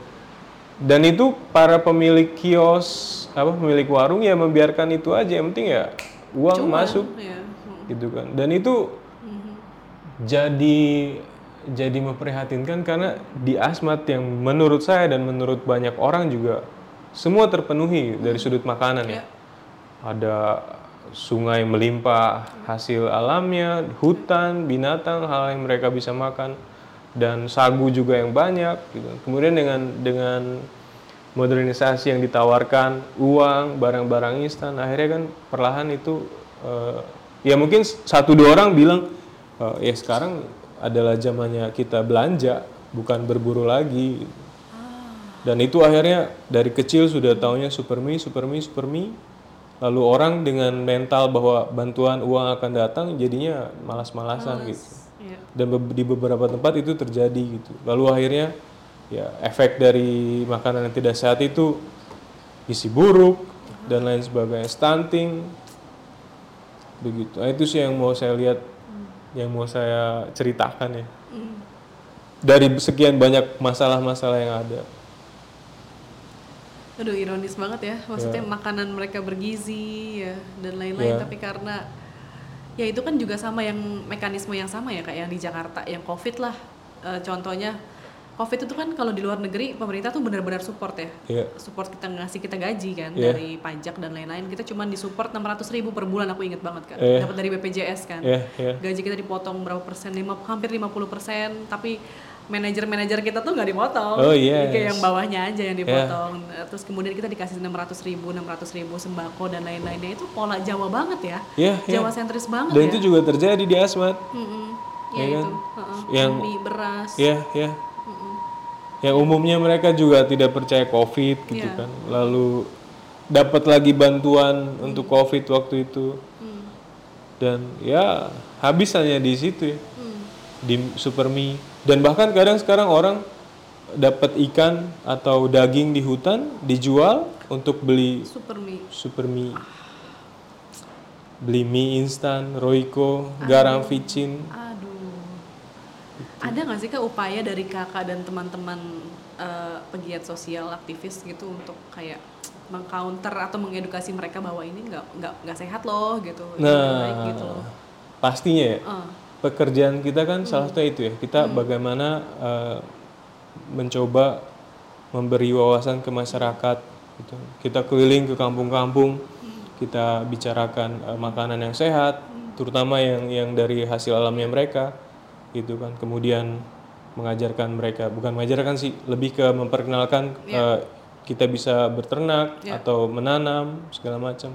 dan itu para pemilik kios apa pemilik warung ya membiarkan itu aja yang penting ya uang masuk Ya. Hmm. gitu kan. Dan itu jadi jadi memprihatinkan karena di Asmat yang menurut saya dan menurut banyak orang juga semua terpenuhi dari sudut makanan ya ada sungai melimpah hasil alamnya hutan binatang hal yang mereka bisa makan dan sagu juga yang banyak gitu kemudian dengan dengan modernisasi yang ditawarkan, uang, barang-barang instan, akhirnya kan perlahan itu eh, ya mungkin satu dua orang bilang eh, ya sekarang adalah zamannya kita belanja, bukan berburu lagi. Dan itu akhirnya dari kecil sudah taunya supermi, supermi, supermi. Lalu orang dengan mental bahwa bantuan uang akan datang jadinya malas-malasan gitu. Iya. Dan be- di beberapa tempat itu terjadi gitu. Lalu akhirnya ya efek dari makanan yang tidak sehat itu gizi buruk dan lain sebagainya, stunting. Begitu. Nah, itu sih yang mau saya lihat, yang mau saya ceritakan ya. Dari sekian banyak masalah-masalah yang ada. Aduh ironis banget ya, maksudnya makanan mereka bergizi ya dan lain-lain, Ya. tapi karena ya itu kan juga sama yang mekanisme yang sama ya kayak yang di Jakarta, yang COVID lah, Eh, contohnya COVID itu kan kalau di luar negeri pemerintah tuh benar-benar support ya, Ya. support kita ngasih kita gaji kan Iya. dari pajak dan lain-lain, kita cuma disupport 600 ribu per bulan aku inget banget kan, Iya. dapat dari BPJS kan, Ya, ya. gaji kita dipotong berapa persen, lima, hampir 50 persen, tapi manajer-manajer kita tuh nggak dipotong, Oh, yes. kayak yang bawahnya aja yang dipotong. Terus kemudian kita dikasih 600 ribu, 600 ribu sembako dan lain-lainnya itu pola Jawa banget ya, Ya, ya. Jawa sentris banget Dan ya. itu juga terjadi di Asmat. Mm-mm. Ya Ya, kan? itu, heeh. Yang- mie beras. Ya, ya. Yang umumnya mereka juga tidak percaya COVID gitu Iya. kan. Lalu dapat lagi bantuan untuk COVID waktu itu. Hmm. Dan ya habis hanya di situ ya. Hmm. Di Supermi. Dan bahkan kadang sekarang orang dapat ikan atau daging di hutan dijual untuk beli Super mie. Supermi. Beli mie instan, Royco, garam vicin. Aduh. Ada nggak sih kak upaya dari kakak dan teman-teman eh, pegiat sosial aktivis gitu untuk kayak mengcounter atau mengedukasi mereka bahwa ini nggak nggak nggak sehat loh gitu, nggak baik gitu loh. Nah, pastinya ya. Eh, pekerjaan kita kan salah satunya itu ya kita bagaimana eh, mencoba memberi wawasan ke masyarakat gitu. kita keliling ke kampung-kampung kita bicarakan eh, makanan yang sehat terutama yang yang dari hasil alamnya mereka gitu kan. Kemudian mengajarkan mereka bukan mengajarkan sih lebih ke memperkenalkan eh, kita bisa berternak atau menanam segala macam.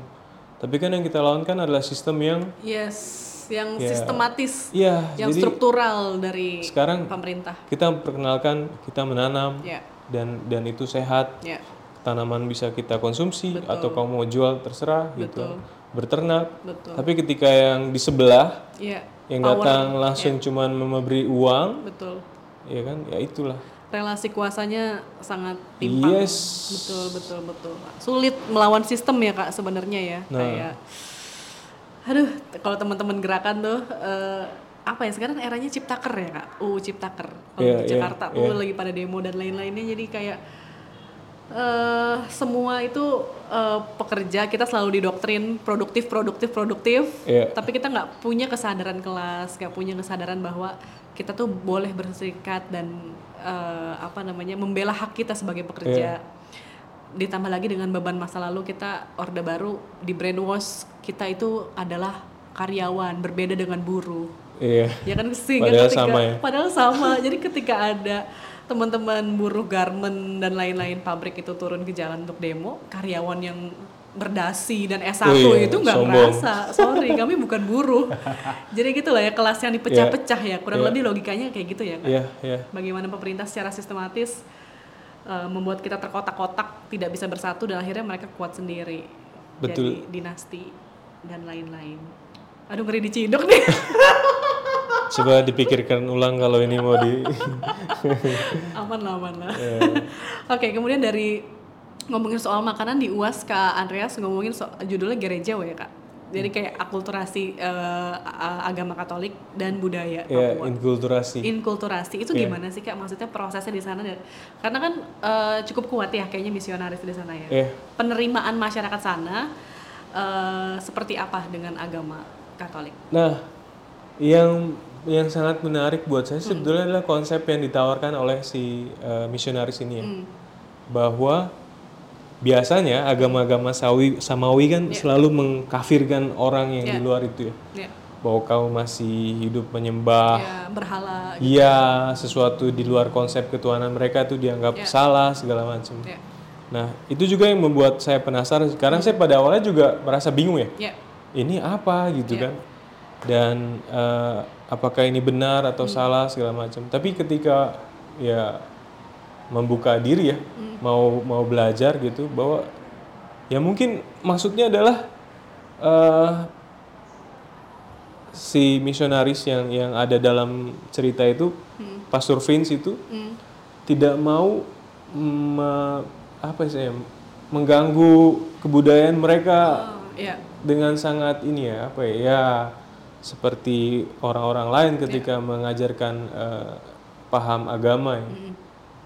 Tapi kan yang kita lakukan adalah sistem yang yes, yang sistematis, Iya, yang jadi struktural dari sekarang pemerintah. kita perkenalkan kita menanam Ya, dan dan itu sehat ya, tanaman bisa kita konsumsi atau kamu mau jual terserah gitu berternak betul. tapi ketika yang di sebelah Ya, yang datang langsung cuman memberi uang betul. ya kan ya itulah Relasi kuasanya sangat timpang. Yes. Betul, betul, betul. Sulit melawan sistem ya kak sebenarnya ya. Nah. Kayak, aduh, kalau teman-teman gerakan tuh eh, apa ya sekarang eranya ciptaker ya kak, UU ciptaker. Kalau Iya, di iya, Jakarta tuh lagi pada demo dan lain-lainnya, jadi kayak eh semua itu eh, pekerja kita selalu didoktrin produktif produktif produktif. Iya. tapi kita nggak punya kesadaran kelas nggak punya kesadaran bahwa kita tuh boleh berserikat dan eh, apa namanya membela hak kita sebagai pekerja ditambah lagi dengan beban masa lalu kita orde baru di brainwash kita itu adalah karyawan berbeda dengan buruh. Iya. Ya kan sehingga Padahal ketika sama ya? padahal sama. Jadi ketika ada teman-teman buruh garment dan lain-lain pabrik itu turun ke jalan untuk demo karyawan yang berdasi dan S1 Oh iya, itu nggak merasa sorry kami bukan buruh. *laughs* Jadi gitulah ya kelas yang dipecah-pecah ya. Kurang Iya. lebih logikanya kayak gitu ya kan iya iya. Bagaimana pemerintah secara sistematis uh, membuat kita terkotak-kotak tidak bisa bersatu dan akhirnya mereka kuat sendiri. Betul. jadi dinasti dan lain-lain. Aduh ngeri diciduk nih. *laughs* Coba dipikirkan ulang kalau ini mau di *laughs* aman lah aman lah. Iya. *laughs* oke kemudian dari ngomongin soal makanan di uas kak Andreas ngomongin so judulnya gereja ya kak jadi kayak akulturasi a- agama Katolik dan budaya ya Papua. inkulturasi. Inkulturasi. Itu Iya. gimana sih kak? Maksudnya prosesnya di sana dan karena kan eh, cukup kuat ya kayaknya misionaris di sana ya. Iya. penerimaan masyarakat sana eh, seperti apa dengan agama Katolik? Nah, yang yang sangat menarik buat saya sebetulnya adalah konsep yang ditawarkan oleh si eh, misionaris ini ya, bahwa biasanya agama-agama sawi samawi kan selalu mengkafirkan orang yang di luar itu ya, ya bahwa kamu masih hidup menyembah, ya berhala iya sesuatu di luar konsep ketuhanan mereka itu dianggap salah segala macam. ya Nah, itu juga yang membuat saya penasaran karena saya pada awalnya juga merasa bingung ya. Ya. Ini apa gitu Iya. kan? Dan eh, apakah ini benar atau Hmm. salah segala macam. Tapi ketika ya membuka diri ya, Hmm. mau mau belajar gitu bahwa ya mungkin maksudnya adalah eh, si misionaris yang yang ada dalam cerita itu, Pastor Vince itu Hmm. tidak mau me- apa sih ya, mengganggu kebudayaan mereka Oh, ya. dengan sangat ini ya apa ya, ya seperti orang-orang lain ketika mengajarkan eh, paham agama ya.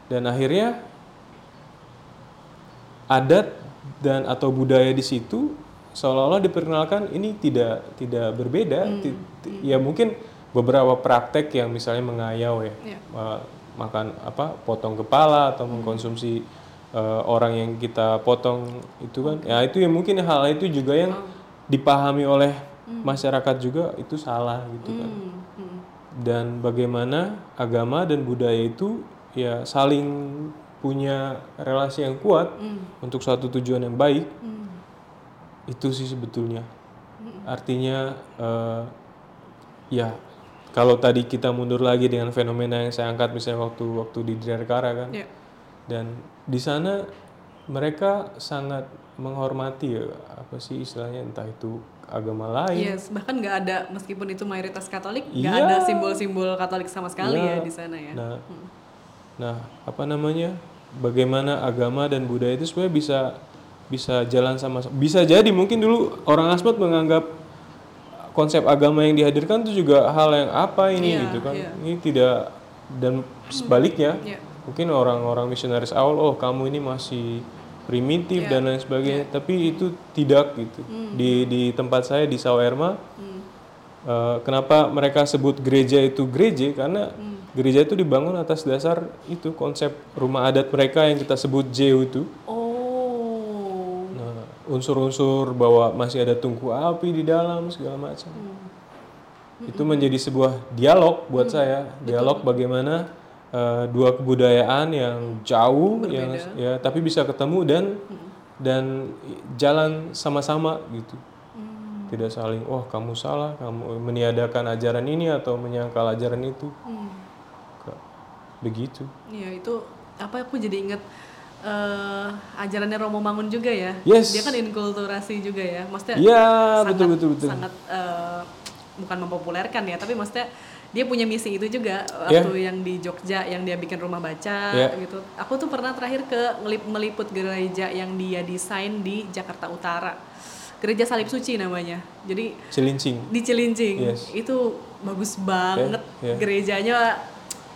Dan akhirnya adat dan atau budaya di situ seolah-olah diperkenalkan ini tidak tidak berbeda. Ti- ti- ya mungkin beberapa praktek yang misalnya mengayau ya eh, makan apa potong kepala atau mengkonsumsi eh, orang yang kita potong itu kan. Ya itu ya mungkin hal itu juga yang dipahami oleh masyarakat juga itu salah gitu kan. Hmm, hmm. dan bagaimana agama dan budaya itu ya saling punya relasi yang kuat untuk suatu tujuan yang baik Hmm. itu sih sebetulnya artinya eh, ya kalau tadi kita mundur lagi dengan fenomena yang saya angkat misalnya waktu waktu di Dirgantara kan Ya. dan di sana mereka sangat menghormati ya apa sih istilahnya entah itu agama lain Yes, bahkan nggak ada meskipun itu mayoritas Katolik, nggak Iya. ada simbol-simbol Katolik sama sekali Iya. ya di sana ya. Nah, nah apa namanya? Bagaimana agama dan budaya itu sebenarnya bisa bisa jalan sama bisa jadi mungkin dulu orang Asmat menganggap konsep agama yang dihadirkan itu juga hal yang apa ini Iya, gitu kan. iya. Ini tidak dan sebaliknya Iya. mungkin orang-orang misionaris awal oh kamu ini masih primitif Iya, dan lain sebagainya tapi itu tidak gitu Hmm. di di tempat saya di Sawerma eh, kenapa mereka sebut gereja itu gereja karena Hmm. Gereja itu dibangun atas dasar itu konsep rumah adat mereka yang kita sebut jeu itu. Oh. nah unsur-unsur bahwa masih ada tungku api di dalam segala macam. Hmm. itu menjadi sebuah dialog buat saya. Dialog bagaimana eh, dua kebudayaan yang jauh yang ya tapi bisa ketemu dan dan jalan sama-sama gitu. Tidak saling wah kamu salah kamu meniadakan ajaran ini atau menyangkal ajaran itu. Hmm. Begitu Iya itu apa aku jadi inget eh ajarannya Romo Mangun juga ya. Yes. Dia kan inkulturasi juga ya. Maksudnya Iya, sangat- betul, betul, betul. Sangat eh, bukan mempopulerkan ya, tapi maksudnya dia punya misi itu juga Iya. waktu yang di Jogja yang dia bikin rumah baca Iya. gitu. Aku tuh pernah terakhir ke ngelip- meliput gereja yang dia desain di Jakarta Utara. Gereja Salib Suci namanya. Jadi celincing di Cilincing Yes. itu bagus banget yeah. gerejanya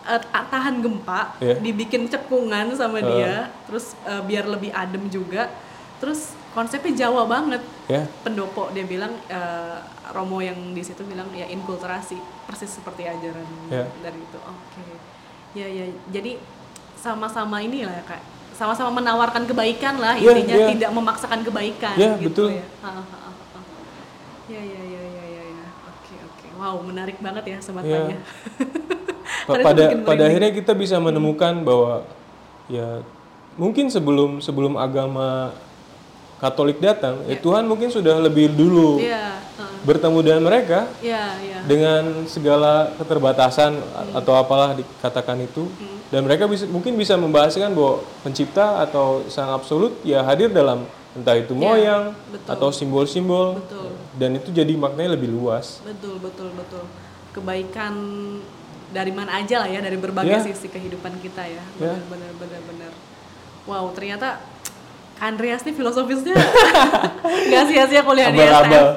ta- tahan gempa Yeah. dibikin cekungan sama dia terus eh, biar lebih adem juga. Terus konsepnya Jawa banget. Ya pendopo dia bilang eh, Romo yang di situ bilang ya inkulturasi. Persis seperti ajaran Yeah. dari itu. Oke. Ya ya. Jadi sama-sama inilah ya kak. Sama-sama menawarkan kebaikan lah Yeah, intinya yeah. tidak memaksakan kebaikan Yeah, gitu betul. ya. Ha, ha, ha, ha. ya ya ya ya ya ya. Oke oke. Wow menarik banget ya sobat Yeah. *laughs* pada pada akhirnya kita bisa menemukan bahwa ya mungkin sebelum sebelum agama Katolik datang ya Tuhan mungkin sudah lebih dulu Iya, ha. bertemu dengan mereka Iya, iya. dengan segala keterbatasan a- atau apalah dikatakan itu dan mereka bisa mungkin bisa membahaskan bahwa pencipta atau sang absolut ya hadir dalam entah itu moyang betul. atau simbol-simbol Betul. dan itu jadi maknanya lebih luas Betul, betul, betul. Kebaikan dari mana aja lah ya, dari berbagai Ya. sisi kehidupan kita ya. Ya. Benar, benar, benar, benar. Wow, ternyata Andreas nih filosofisnya *laughs* nggak sia-sia kuliah di. STF.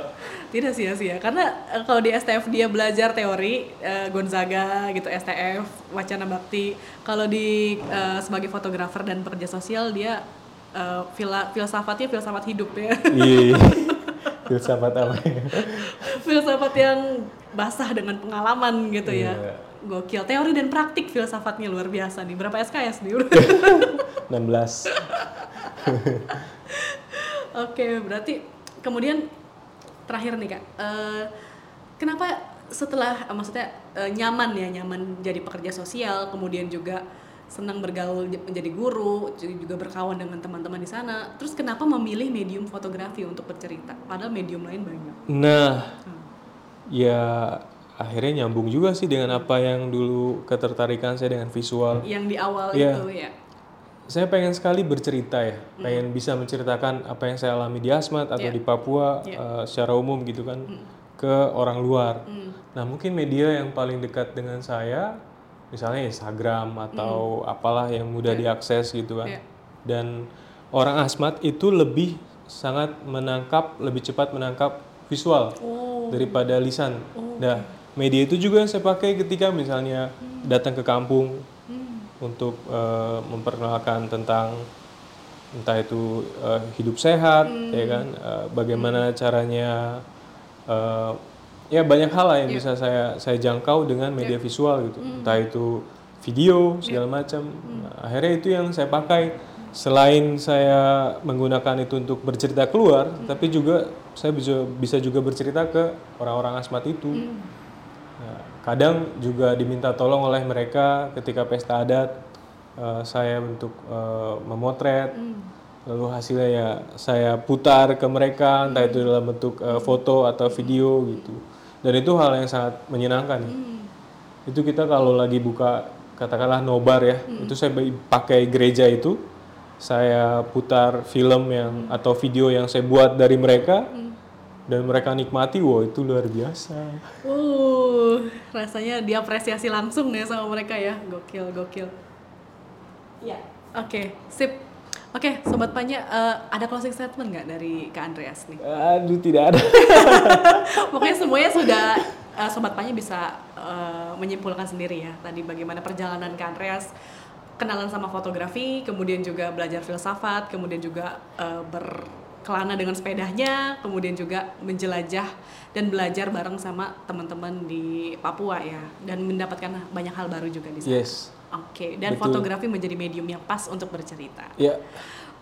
Tidak sia-sia, karena eh, kalau di STF dia belajar teori eh, Gonzaga gitu, STF, wacana bakti. Kalau di eh, sebagai fotografer dan pekerja sosial dia eh, fila- filsafatnya filsafat hidup ya. iya *laughs* filsafat apa ya? filsafat yang basah dengan pengalaman gitu ya. Gokil. Teori dan praktik filsafatnya luar biasa nih. Berapa SKS nih? *laughs* 16 Oke, berarti kemudian terakhir nih kak, eh, kenapa setelah eh, maksudnya eh, nyaman ya nyaman jadi pekerja sosial, kemudian juga senang bergaul menjadi guru, ju- juga berkawan dengan teman-teman di sana. Terus kenapa memilih medium fotografi untuk bercerita? Padahal medium lain banyak. Nah, Hmm. ya akhirnya nyambung juga sih dengan apa yang dulu ketertarikan saya dengan visual. Yang di awal Iya. itu ya. Saya pengen sekali bercerita ya, Hmm. pengen bisa menceritakan apa yang saya alami di Asmat atau Iya. di Papua eh, secara umum gitu kan ke orang luar. Hmm. Nah mungkin media yang paling dekat dengan saya, misalnya Instagram atau apalah yang mudah diakses gitu kan. Iya. Dan orang Asmat itu lebih sangat menangkap, lebih cepat menangkap visual Oh. daripada lisan. Nah media itu juga yang saya pakai ketika misalnya datang ke kampung Hmm. untuk eh, memperkenalkan tentang entah itu eh, hidup sehat ya kan? Eh, bagaimana caranya eh, ya banyak hal lah yang bisa saya saya jangkau dengan media visual gitu. Entah itu video segala macam. Nah, akhirnya itu yang saya pakai. Selain saya menggunakan itu untuk bercerita keluar tapi juga saya bisa bisa juga bercerita ke orang-orang asmat itu. Nah, kadang juga diminta tolong oleh mereka ketika pesta adat eh, saya untuk eh, memotret, lalu hasilnya ya saya putar ke mereka entah itu dalam bentuk eh, foto atau video gitu. Dan itu hal yang sangat menyenangkan. ya. Itu kita kalau lagi buka katakanlah nobar ya, itu saya pakai gereja itu saya putar film yang atau video yang saya buat dari mereka dan mereka nikmati, wow itu luar biasa. Uh, rasanya diapresiasi langsung ya sama mereka ya. Gokil, gokil. Ya. Oke, sip. Oke, Sobat Panya, eh, ada closing statement nggak dari Kak Andreas nih? Aduh tidak ada. *laughs* Pokoknya semuanya sudah eh, Sobat Panya bisa eh, menyimpulkan sendiri ya. Tadi bagaimana perjalanan Kak Andreas kenalan sama fotografi, kemudian juga belajar filsafat, kemudian juga eh, berkelana dengan sepedanya, kemudian juga menjelajah dan belajar bareng sama teman-teman di Papua ya, dan mendapatkan banyak hal baru juga di sana. Yes. Oke, dan Betul. fotografi menjadi medium yang pas untuk bercerita. Ya,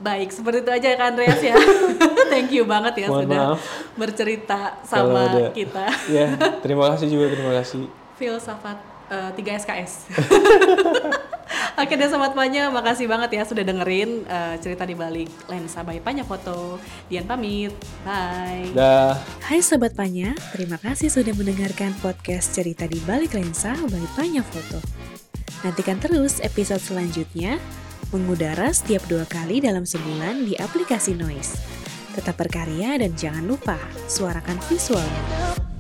Baik, seperti itu aja ya Kak Andreas ya. *laughs* Thank you banget ya Mohon sudah maaf. bercerita sama kita. ya. Terima kasih juga, terima kasih. Filsafat eh, 3 SKS. *laughs* Oke deh Sobat Panya, makasih banget ya sudah dengerin eh, cerita di balik lensa by Panya Foto. Dian pamit, bye. Dah. Hai Sobat Panya, terima kasih sudah mendengarkan podcast cerita di balik lensa by Panya Foto. Nantikan terus episode selanjutnya, mengudara setiap dua kali dalam sebulan di aplikasi Noise. Tetap berkarya dan jangan lupa suarakan visualmu.